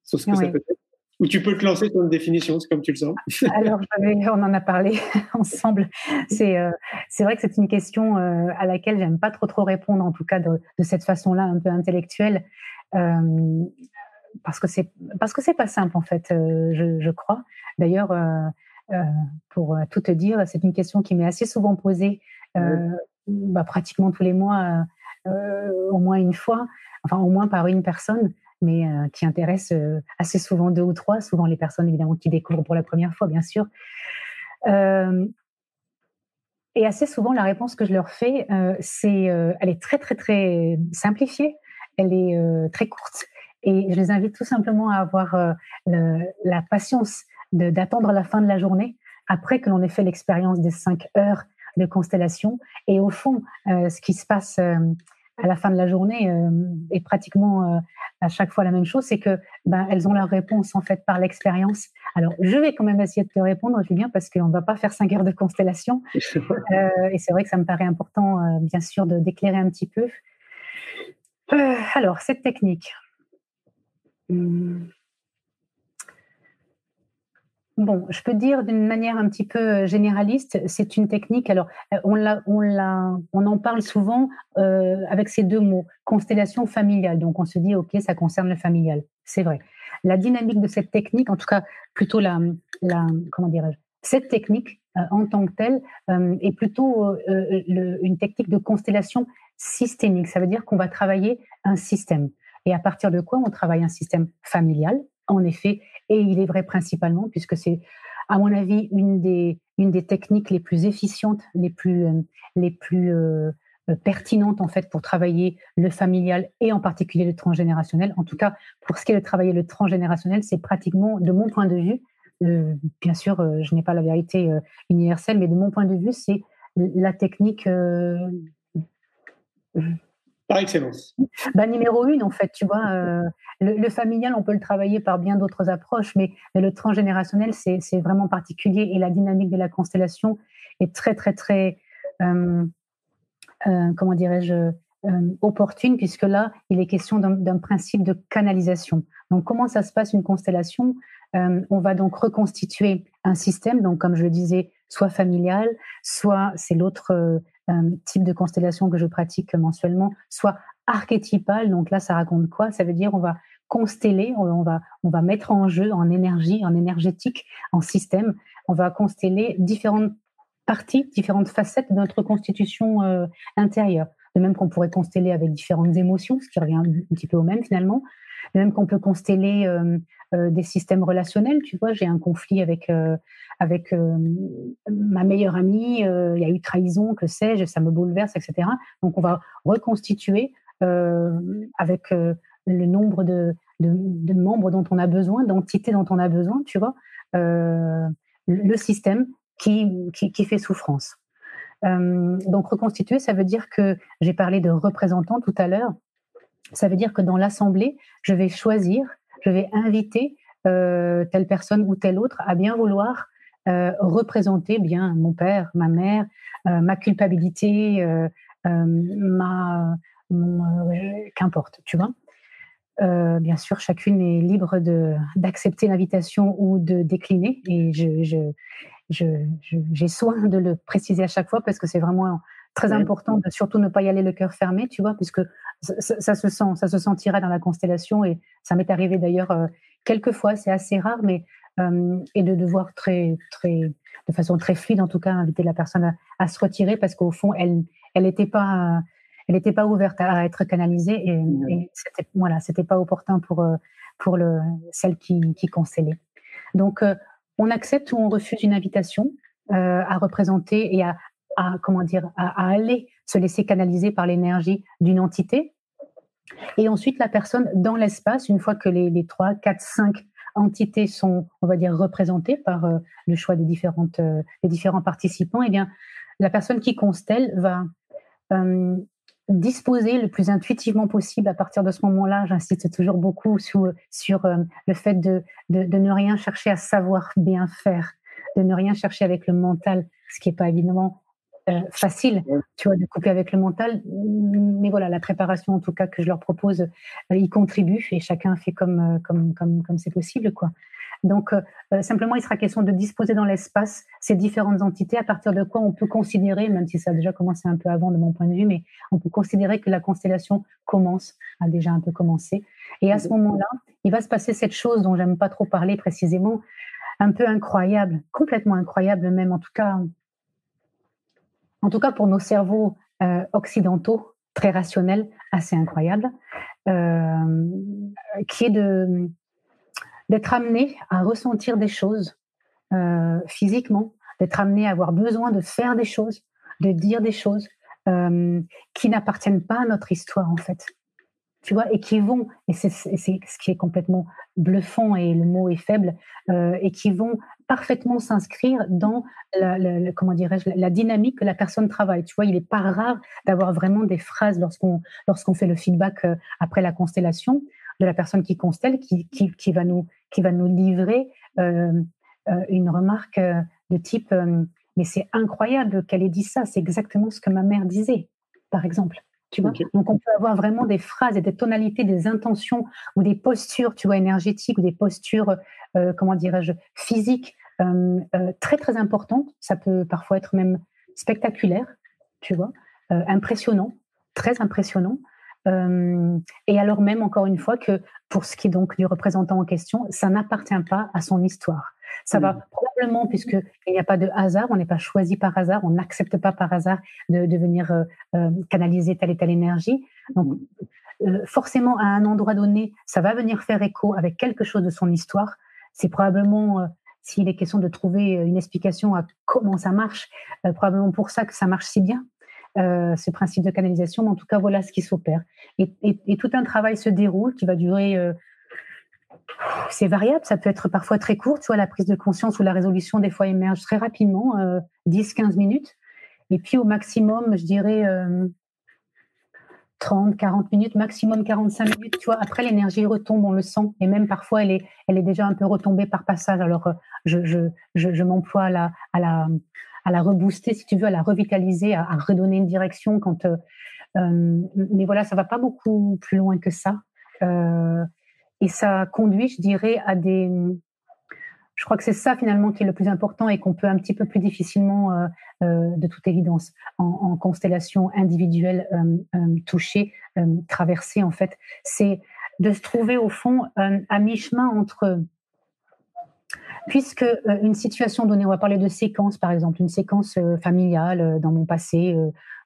sur ce que ça peut être. Ou tu peux te lancer sur une définition, c'est comme tu le sens. Alors, on en a parlé ensemble. C'est euh, vrai que c'est une question euh, à laquelle j'aime pas trop trop répondre, en tout cas de, de cette façon-là, un peu intellectuelle, euh, parce que c'est parce que c'est pas simple en fait, euh, je, je, crois. D'ailleurs, pour tout te dire, c'est une question qui m'est assez souvent posée, bah, pratiquement tous les mois, au moins une fois, enfin au moins par une personne mais euh, qui intéresse euh, assez souvent deux ou trois, souvent les personnes évidemment qui découvrent pour la première fois, bien sûr. Euh, et assez souvent, la réponse que je leur fais, c'est, elle est très très très simplifiée, elle est très courte, et je les invite tout simplement à avoir la patience d'attendre la fin de la journée après que l'on ait fait l'expérience des cinq heures de constellation. Et au fond, ce qui se passe à la fin de la journée euh, est pratiquement euh, à chaque fois la même chose, c'est que ben, elles ont leur réponse en fait par l'expérience. Alors, je vais quand même essayer de te répondre, Julien, parce qu'on ne va pas faire cinq heures de constellation. Euh, et c'est vrai que ça me paraît important, bien sûr, de d'éclairer un petit peu. alors, cette technique. Hmm. Bon, je peux dire d'une manière un petit peu euh, généraliste, c'est une technique. Alors, euh, on, la, on, la, on en parle souvent euh, avec ces deux mots, constellation familiale. Donc, on se dit, OK, ça concerne le familial. C'est vrai. La dynamique de cette technique, en tout cas, plutôt la, la comment dirais-je, cette technique en tant que telle est plutôt une technique de constellation systémique. Ça veut dire qu'on va travailler un système. Et à partir de quoi on travaille un système familial, en effet, et il est vrai principalement, puisque c'est, à mon avis, une des, une des techniques les plus efficientes, les plus, euh, les plus euh, euh, pertinentes en fait pour travailler le familial et en particulier le transgénérationnel. En tout cas, pour ce qui est de travailler le transgénérationnel, c'est pratiquement, de mon point de vue, bien sûr, je n'ai pas la vérité universelle, mais de mon point de vue, c'est la technique par excellence. Bah, numéro une, en fait, tu vois, euh, le, familial, on peut le travailler par bien d'autres approches, mais, le transgénérationnel, c'est vraiment particulier et la dynamique de la constellation est très, très, très, euh, euh, comment dirais-je, opportune, puisque là, il est question d'un principe de canalisation. Donc, comment ça se passe une constellation? On va donc reconstituer un système, donc comme je le disais, soit familial, soit c'est l'autre type de constellation que je pratique mensuellement, soit archétypal. Donc là, ça raconte quoi? Ça veut dire on va consteller, on va, on va mettre en jeu, en énergie, en énergétique, en système, on va consteller différentes parties, différentes facettes de notre constitution euh, intérieure. De même qu'on pourrait consteller avec différentes émotions, ce qui revient un petit peu au même finalement. De même qu'on peut consteller euh, euh, des systèmes relationnels. Tu vois, j'ai un conflit avec avec euh, ma meilleure amie, euh, il y a eu trahison, que sais-je, ça me bouleverse, etc. Donc on va reconstituer euh, avec le nombre de, membres dont on a besoin, d'entités dont on a besoin, tu vois, le système qui, qui, fait souffrance. donc reconstituer, ça veut dire que j'ai parlé de représentants tout à l'heure. Ça veut dire que dans l'assemblée, je vais choisir, je vais inviter telle personne ou telle autre à bien vouloir représenter bien mon père, ma mère, ma culpabilité, ma qu'importe, tu vois. Euh, bien sûr, chacune est libre de d'accepter l'invitation ou de décliner. Et je, j'ai soin de le préciser à chaque fois parce que c'est vraiment très important de surtout ne pas y aller le cœur fermé, tu vois, puisque ça, se sent, ça se sentira dans la constellation. Et ça m'est arrivé d'ailleurs euh, quelques fois, c'est assez rare, mais euh, et de devoir très, très, de façon très fluide, en tout cas, inviter la personne à, à se retirer parce qu'au fond, elle, elle n'était pas elle n'était pas ouverte à, être canalisée et, et c'était voilà, c'était pas opportun pour euh, pour le celle qui, qui constellait. Donc euh, on accepte ou on refuse une invitation euh, à représenter et à, à comment dire à, aller se laisser canaliser par l'énergie d'une entité. Et ensuite la personne dans l'espace, une fois que les, les 3, 4, 5 entités sont, on va dire, représentées par le choix des différentes, des différents participants, eh bien, la personne qui constelle va disposer le plus intuitivement possible à partir de ce moment-là. J'insiste toujours beaucoup sur, sur euh, le fait de, de, de, ne rien chercher à savoir bien faire, de ne rien chercher avec le mental, ce qui n'est pas évidemment euh, facile, tu vois, de couper avec le mental. Mais voilà, la préparation, en tout cas, que je leur propose, euh, y contribue et chacun fait comme comme comme comme c'est possible, quoi. Donc, euh, euh, simplement, il sera question de disposer dans l'espace ces différentes entités, à partir de quoi on peut considérer, même si ça a déjà commencé un peu avant de mon point de vue, mais on peut considérer que la constellation commence, a déjà un peu commencé. Et à ce moment-là, il va se passer cette chose dont j'aime pas trop parler précisément, un peu incroyable, complètement incroyable même, en tout cas, en tout cas pour nos cerveaux euh, occidentaux, très rationnels, assez incroyable, euh, qui est d'être amené à ressentir des choses euh, physiquement, d'être amené à avoir besoin de faire des choses, de dire des choses qui n'appartiennent pas à notre histoire en fait. Tu vois, et qui vont, et c'est ce qui est complètement bluffant et le mot est faible, et qui vont parfaitement s'inscrire dans la, comment dirais-je la dynamique que la personne travaille. Tu vois, il n'est pas rare d'avoir vraiment des phrases lorsqu'on fait le feedback euh, après la constellation de la personne qui constelle, qui, qui, va nous livrer euh, euh, une remarque de type mais c'est incroyable qu'elle ait dit ça, c'est exactement ce que ma mère disait, par exemple. Tu vois Donc on peut avoir vraiment des phrases et des tonalités, des intentions ou des postures, tu vois, énergétiques ou des postures, comment dirais-je, physiques très très importantes. Ça peut parfois être même spectaculaire, tu vois, impressionnant, très impressionnant. Euh, et alors même, encore une fois, que pour ce qui est donc du représentant en question, ça n'appartient pas à son histoire. Ça va probablement, puisqu'il n'y a pas de hasard, on n'est pas choisi par hasard, on n'accepte pas par hasard de, de venir euh, euh, canaliser telle et telle énergie. Donc, forcément, à un endroit donné, ça va venir faire écho avec quelque chose de son histoire. C'est probablement, s'il est question de trouver une explication à comment ça marche, probablement pour ça que ça marche si bien. Euh, ce principe de canalisation. Mais en tout cas, voilà ce qui s'opère. Et, et, tout un travail se déroule qui va durer. Euh, c'est variable, ça peut être parfois très court. Tu vois, la prise de conscience ou la résolution, des fois, émerge très rapidement, 10-15 euh, minutes. Et puis, au maximum, je dirais 30, 40 minutes, maximum 45 minutes. Tu vois, après, l'énergie retombe, on le sent. Et même parfois, elle est, elle est déjà un peu retombée par passage. Alors, je, je, m'emploie à la, à la à la rebooster, si tu veux, à la revitaliser, à, redonner une direction. Euh, euh, mais voilà, ça va pas beaucoup plus loin que ça. Euh, et ça conduit, je dirais, à des. Je crois que c'est ça finalement qui est le plus important et qu'on peut un petit peu plus difficilement, de toute évidence, en, constellation individuelle touchée, traversée en fait. C'est de se trouver au fond à mi-chemin entre puisque euh, une situation donnée, on va parler de séquence par exemple, une séquence euh, familiale euh, dans mon passé,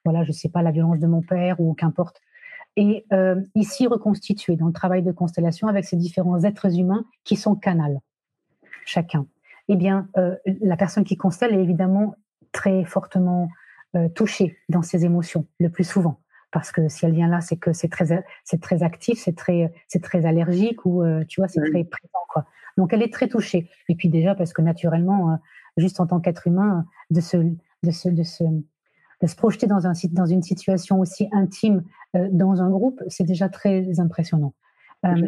voilà, je sais pas, la violence de mon père ou qu'importe, et ici reconstituée dans le travail de constellation avec ces différents êtres humains qui sont canal, chacun. Eh bien, la personne qui constelle est évidemment très fortement touchée dans ses émotions, le plus souvent parce que si elle vient là, c'est que c'est très, c'est très actif, c'est très, c'est très allergique ou euh, tu vois, c'est très présent quoi. Donc elle est très touchée. Et puis déjà parce que naturellement, euh, juste en tant qu'être humain, de se, de se, de se, se projeter dans, un, dans une situation aussi intime dans un groupe, c'est déjà très impressionnant.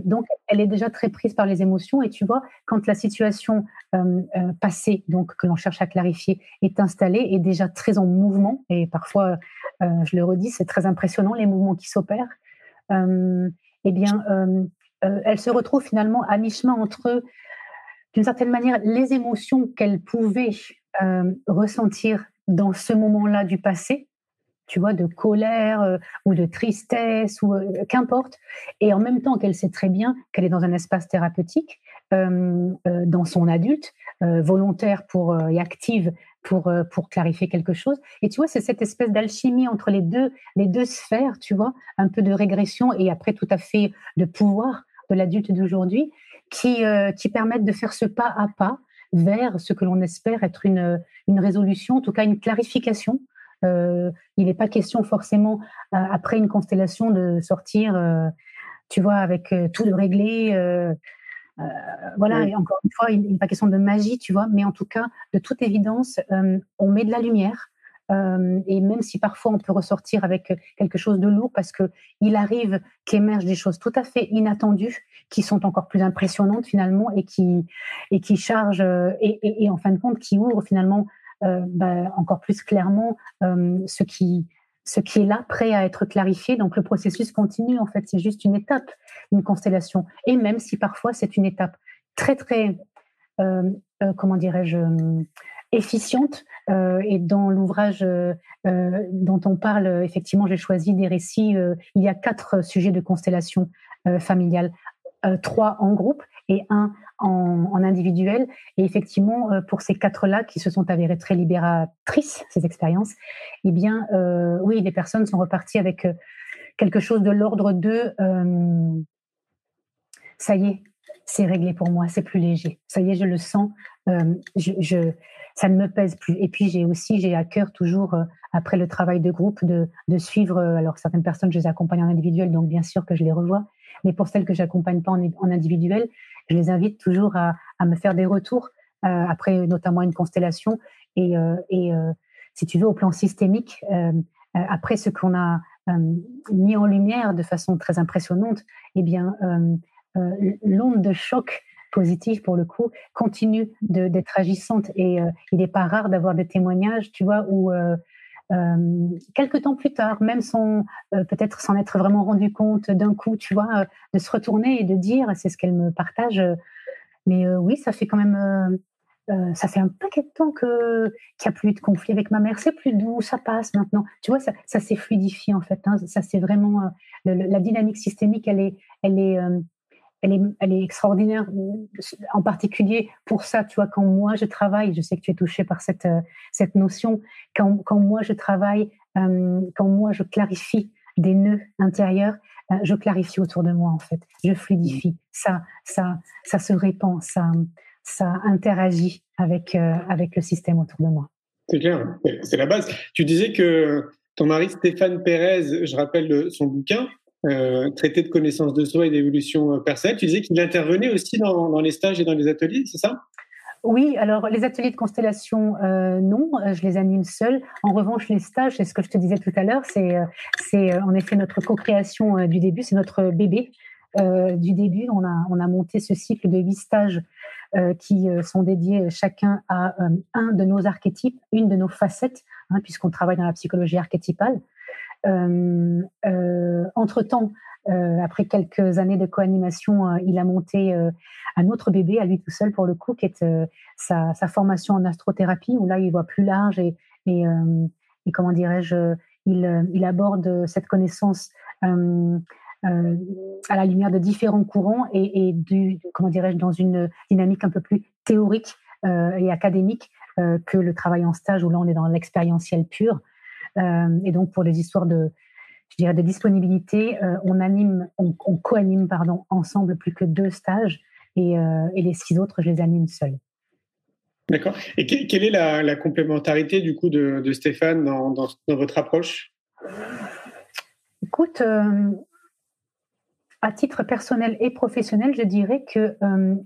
donc, elle est déjà très prise par les émotions. Et tu vois, quand la situation passée, donc que l'on cherche à clarifier, est installée, est déjà très en mouvement. Et parfois, je le redis, c'est très impressionnant les mouvements qui s'opèrent. eh bien, elle se retrouve finalement à mi-chemin entre d'une certaine manière, les émotions qu'elle pouvait euh, ressentir dans ce moment-là du passé, tu vois, de colère euh, ou de tristesse ou euh, qu'importe, et en même temps qu'elle sait très bien qu'elle est dans un espace thérapeutique, dans son adulte, volontaire pour et active pour pour clarifier quelque chose. Et tu vois, c'est cette espèce d'alchimie entre les deux les deux sphères, tu vois, un peu de régression et après tout à fait de pouvoir de l'adulte d'aujourd'hui qui, euh, qui permettent de faire ce pas à pas vers ce que l'on espère être une, une résolution, en tout cas une clarification. Euh, il n'est pas question forcément, euh, après une constellation, de sortir, tu vois, avec tout de réglé. voilà, et encore une fois, il n'est pas question de magie, tu vois, mais en tout cas, de toute évidence, on met de la lumière, euh, et même si parfois on peut ressortir avec quelque chose de lourd, parce que il arrive qu'émergent des choses tout à fait inattendues, qui sont encore plus impressionnantes finalement et qui et qui chargent euh, et, en fin de compte qui ouvrent finalement euh, bah, encore plus clairement ce qui ce qui est là prêt à être clarifié. Donc le processus continue en fait, c'est juste une étape, une constellation. Et même si parfois c'est une étape très très comment dirais-je efficiente. Euh, et dans l'ouvrage euh, euh, dont on parle, effectivement, j'ai choisi des récits. il y a quatre sujets de constellation familiale, trois en groupe et un en, individuel. Et effectivement, pour ces quatre-là qui se sont avérées très libératrices, ces expériences, eh bien, oui, les personnes sont reparties avec quelque chose de l'ordre de ça y est, c'est réglé pour moi, c'est plus léger. Ça y est, je le sens. je, ça ne me pèse plus. Et puis j'ai aussi j'ai à cœur toujours euh, après le travail de groupe de, suivre. Euh, alors certaines personnes je les accompagne en individuel, donc bien sûr que je les revois. Mais pour celles que j'accompagne pas en, individuel, je les invite toujours à, me faire des retours euh, après notamment une constellation et, et si tu veux au plan systémique après ce qu'on a mis en lumière de façon très impressionnante, eh bien l'onde de choc positive pour le coup, continue d'être agissante. Et euh, il n'est pas rare d'avoir des témoignages, tu vois, où euh, euh, quelques temps plus tard, même sans peut-être s'en être vraiment rendu compte d'un coup, tu vois, de se retourner et de dire, c'est ce qu'elle me partage. mais oui, ça fait quand même ça fait un paquet de temps que qu'il n'y a plus de conflit avec ma mère. C'est plus doux, ça passe maintenant. Tu vois, ça, ça s'est fluidifié en fait. Hein. Ça c'est vraiment la dynamique systémique. Elle est, elle est, elle est, extraordinaire, en particulier pour ça, tu vois, quand moi je travaille, je sais que tu es touché par cette, euh, cette notion, quand, moi je travaille, euh, quand moi je clarifie des nœuds intérieurs, euh, je clarifie autour de moi en fait, je fluidifie, ça, ça, ça se répand, ça, ça interagit avec, avec le système autour de moi. C'est clair, c'est la base. Tu disais que ton mari Stéphane Pérez, je rappelle son bouquin, euh, traité de connaissance de soi et d'évolution euh, personnelle. Tu disais qu'il intervenait aussi dans, les stages et dans les ateliers, c'est ça? Oui, alors les ateliers de constellation, euh, non, je les anime seule. En revanche, les stages, c'est ce que je te disais tout à l'heure, c'est en effet notre co-création du début, c'est notre bébé du début. On a, on a monté ce cycle de huit stages qui sont dédiés chacun à un de nos archétypes, une de nos facettes, hein, puisqu'on travaille dans la psychologie archétypale. Euh, euh, entre-temps, euh, après quelques années de co-animation, il a monté un autre bébé à lui tout seul pour le coup, qui est sa, formation en astrothérapie, où là il voit plus large et, comment dirais-je, il, aborde cette connaissance à la lumière de différents courants et, comment dirais-je, dans une dynamique un peu plus théorique et académique que le travail en stage, où là on est dans l'expérientiel pur. Euh, et donc pour les histoires de, je dirais, de disponibilité, euh, on anime, on, co-anime pardon, ensemble plus que deux stages et, euh, et, les six autres, je les anime seuls. D'accord. Et quelle est la, complémentarité du coup de, Stéphane dans, dans, votre approche? Écoute, à titre personnel et professionnel, je dirais que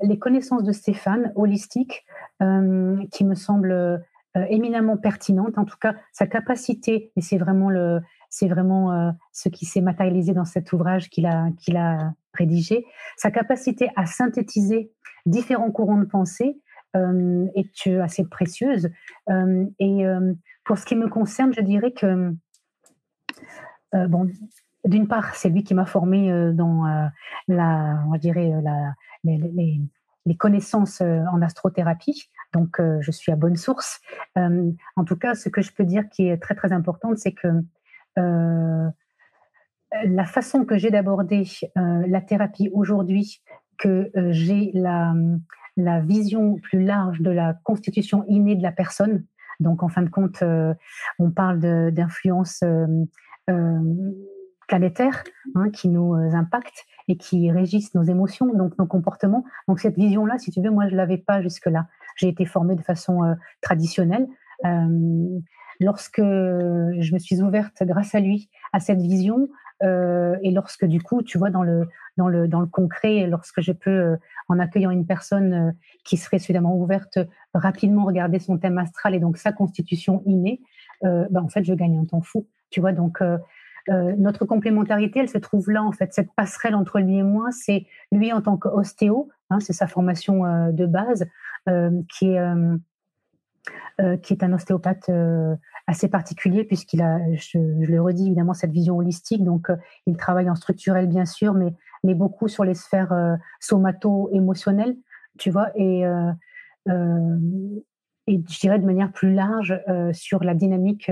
les connaissances de Stéphane, holistiques, qui me semblent éminemment pertinente. En tout cas, sa capacité, et c'est vraiment le, c'est vraiment ce qui s'est matérialisé dans cet ouvrage qu'il a, qu'il a rédigé, sa capacité à synthétiser différents courants de pensée est assez précieuse. et pour ce qui me concerne, je dirais que bon, d'une part, c'est lui qui m'a formé dans la, on dirait les connaissances euh, en astrothérapie. Donc, euh, je suis à bonne source. Euh, en tout cas, ce que je peux dire qui est très, très important, c'est que la façon que j'ai d'aborder la thérapie aujourd'hui, que j'ai la vision plus large de la constitution innée de la personne. Donc, en fin de compte, on parle d'influence planétaire hein, qui nous impacte et qui régissent nos émotions, donc nos comportements. Donc cette vision-là, si tu veux, moi je l'avais pas jusque-là. J'ai été formée de façon euh, traditionnelle. Euh, lorsque je me suis ouverte grâce à lui à cette vision, euh, et lorsque du coup, tu vois, dans le dans le dans le concret, lorsque je peux, en accueillant une personne qui serait suffisamment ouverte, rapidement regarder son thème astral et donc sa constitution innée, ben, en fait, je gagne un temps fou. Tu vois, donc euh, notre complémentarité, elle se trouve là, en fait. Cette passerelle entre lui et moi, c'est lui en tant qu'ostéo, hein, c'est sa formation euh, de base, euh, qui, est, qui est un ostéopathe assez particulier, puisqu'il a, je, le redis évidemment, cette vision holistique. Donc, il travaille en structurel, bien sûr, mais, mais beaucoup sur les sphères somato-émotionnelles, tu vois, et, et je dirais de manière plus large sur la dynamique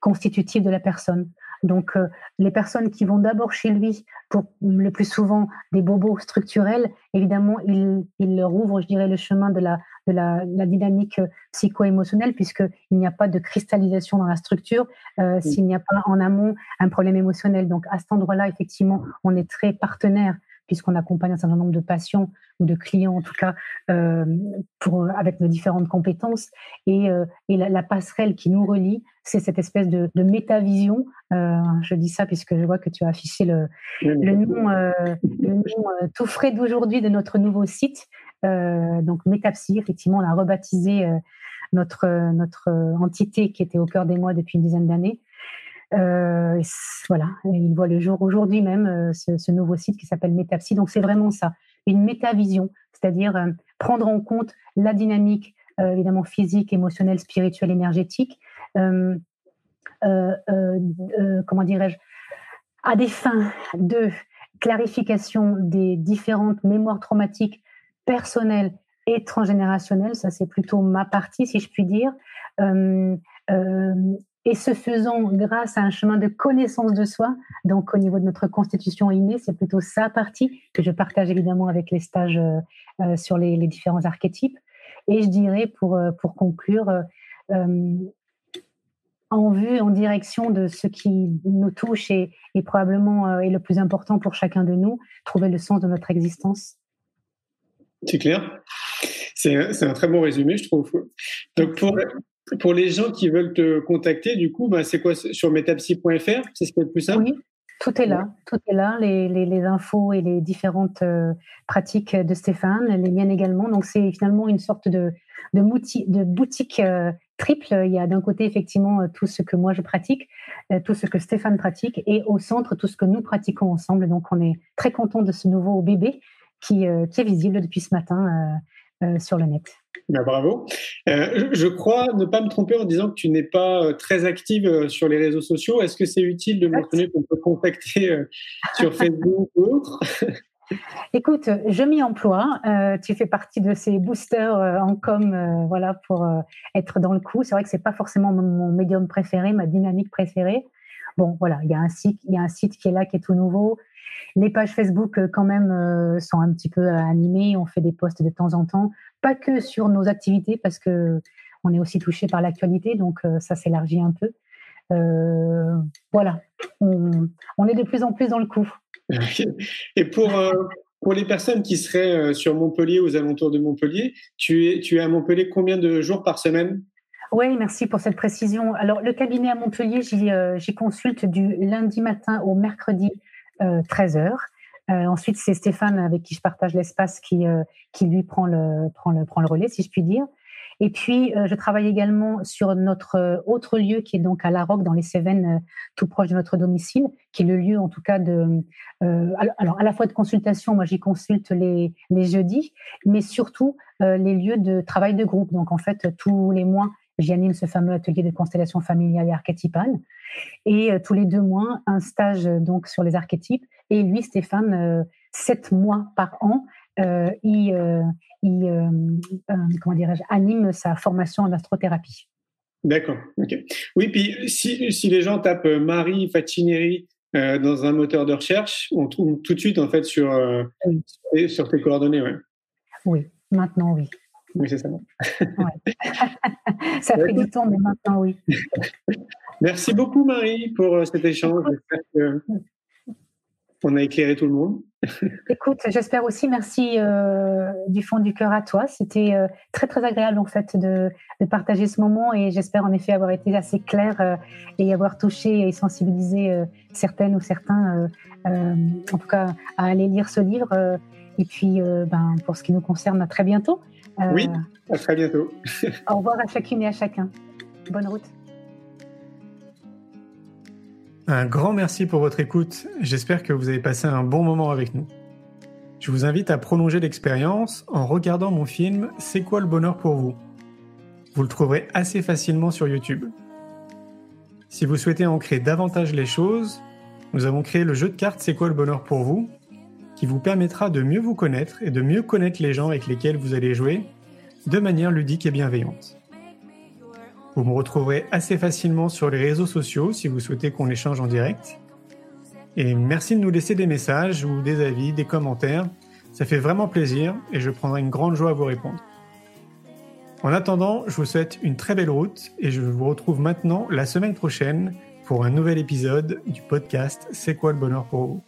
constitutive de la personne. Donc, euh, les personnes qui vont d'abord chez lui pour le plus souvent des bobos structurels, évidemment, il, leur ouvre, je dirais, le chemin de la, de la, dynamique euh, psycho-émotionnelle, puisqu'il n'y a pas de cristallisation dans la structure, euh, s'il n'y a pas en amont un problème émotionnel. Donc, à cet endroit-là, effectivement, on est très partenaire puisqu'on accompagne un certain nombre de patients ou de clients en tout cas euh, pour, avec nos différentes compétences. Et, euh, et la, passerelle qui nous relie, c'est cette espèce de, de métavision. Euh, je dis ça puisque je vois que tu as affiché le, le nom, le nom tout frais d'aujourd'hui de notre nouveau site. donc Métapsy, effectivement, on a rebaptisé notre, notre entité qui était au cœur des mois depuis une dizaine d'années. Euh, voilà, il voit le jour aujourd'hui même, euh, ce, nouveau site qui s'appelle Métapsy. Donc c'est vraiment ça, une métavision, c'est-à-dire euh, prendre en compte la dynamique évidemment physique, émotionnelle, spirituelle, énergétique. comment dirais-je à des fins de clarification des différentes mémoires traumatiques personnelles et transgénérationnelles, ça c'est plutôt ma partie si je puis dire, et ce faisant grâce à un chemin de connaissance de soi. Donc au niveau de notre constitution innée, c'est plutôt sa partie que je partage évidemment avec les stages euh, euh, sur les, différents archétypes. Et je dirais pour, euh, pour conclure, en vue, en direction de ce qui nous touche et, probablement est le plus important pour chacun de nous, trouver le sens de notre existence. C'est clair. C'est un, très bon résumé, je trouve. Donc pour, pour les gens qui veulent te contacter, du coup, bah, c'est quoi sur metapsy.fr C'est ce qui est le plus simple? Oui, tout est là. Tout est là, les, les, infos et les différentes euh, pratiques de Stéphane, les miennes également. Donc, c'est finalement une sorte de, de, de boutique euh, triple. Il y a d'un côté, effectivement, euh, tout ce que moi je pratique, tout ce que Stéphane pratique, et au centre, tout ce que nous pratiquons ensemble. Donc, on est très content de ce nouveau bébé qui, qui est visible depuis ce matin sur le net. Ben, bravo. Euh, je crois ne pas me tromper en disant que tu n'es pas euh, très active euh, sur les réseaux sociaux. Est-ce que c'est utile de mentionner qu'on peut contacter sur Facebook ou autre? Écoute, je m'y emploie. tu fais partie de ces boosters en com, voilà, pour être dans le coup. C'est vrai que c'est pas forcément mon, médium préféré, ma dynamique préférée. Bon, voilà, il y a un site, il y a un site qui est là, qui est tout nouveau. Les pages Facebook, quand même, sont un petit peu animées. On fait des posts de temps en temps pas que sur nos activités, parce que on est aussi touché par l'actualité, donc euh, ça s'élargit un peu. Euh, voilà, on, est de plus en plus dans le coup. Et pour, euh, pour les personnes qui seraient sur Montpellier, aux alentours de Montpellier, tu es, tu es à Montpellier combien de jours par semaine? Oui, merci pour cette précision. Alors, le cabinet à Montpellier, j'y consulte du lundi matin au mercredi 13h. Euh, ensuite, c'est Stéphane avec qui je partage l'espace qui, euh, qui lui prend le, prend, le, prend le relais, si je puis dire. Et puis, je travaille également sur notre autre lieu qui est donc à La Roque, dans les Cévennes, tout proche de notre domicile, qui est le lieu en tout cas de... alors, à la fois de consultation, moi j'y consulte les, les jeudis, mais surtout les lieux de travail de groupe. Donc, en fait, tous les mois, j'anime ce fameux atelier de constellation familiale et archétypale. Et tous les deux mois, un stage donc sur les archétypes. Et lui, Stéphane, sept mois par an, euh, il, euh, euh, comment dirais-je, anime sa formation en astrothérapie. D'accord. Oui, puis si, si, les gens tapent Marie Facineri dans un moteur de recherche, on trouve tout de suite en fait sur, sur tes coordonnées. Ouais. Oui, maintenant oui. Oui, c'est ça. ça a pris du temps, mais maintenant oui. Merci beaucoup Marie pour cet échange. J'espère qu'on a éclairé tout le monde. Écoute, j'espère aussi, merci euh, du fond du cœur à toi. C'était euh, très très agréable en fait de, partager ce moment et j'espère en effet avoir été assez clair euh, et avoir touché et sensibilisé certaines ou certains, en tout cas, à aller lire ce livre. Et puis, ben, pour ce qui nous concerne, à très bientôt. oui, à très bientôt. au revoir à chacune et à chacun. Bonne route. Un grand merci pour votre écoute. J'espère que vous avez passé un bon moment avec nous. Je vous invite à prolonger l'expérience en regardant mon film C'est quoi le bonheur pour vous? Vous le trouverez assez facilement sur YouTube. Si vous souhaitez ancrer davantage les choses, nous avons créé le jeu de cartes C'est quoi le bonheur pour vous? Qui vous permettra de mieux vous connaître et de mieux connaître les gens avec lesquels vous allez jouer de manière ludique et bienveillante. Vous me retrouverez assez facilement sur les réseaux sociaux si vous souhaitez qu'on échange en direct. Et merci de nous laisser des messages ou des avis, des commentaires. Ça fait vraiment plaisir et je prendrai une grande joie à vous répondre. En attendant, je vous souhaite une très belle route et je vous retrouve maintenant la semaine prochaine pour un nouvel épisode du podcast C'est quoi le bonheur pour vous?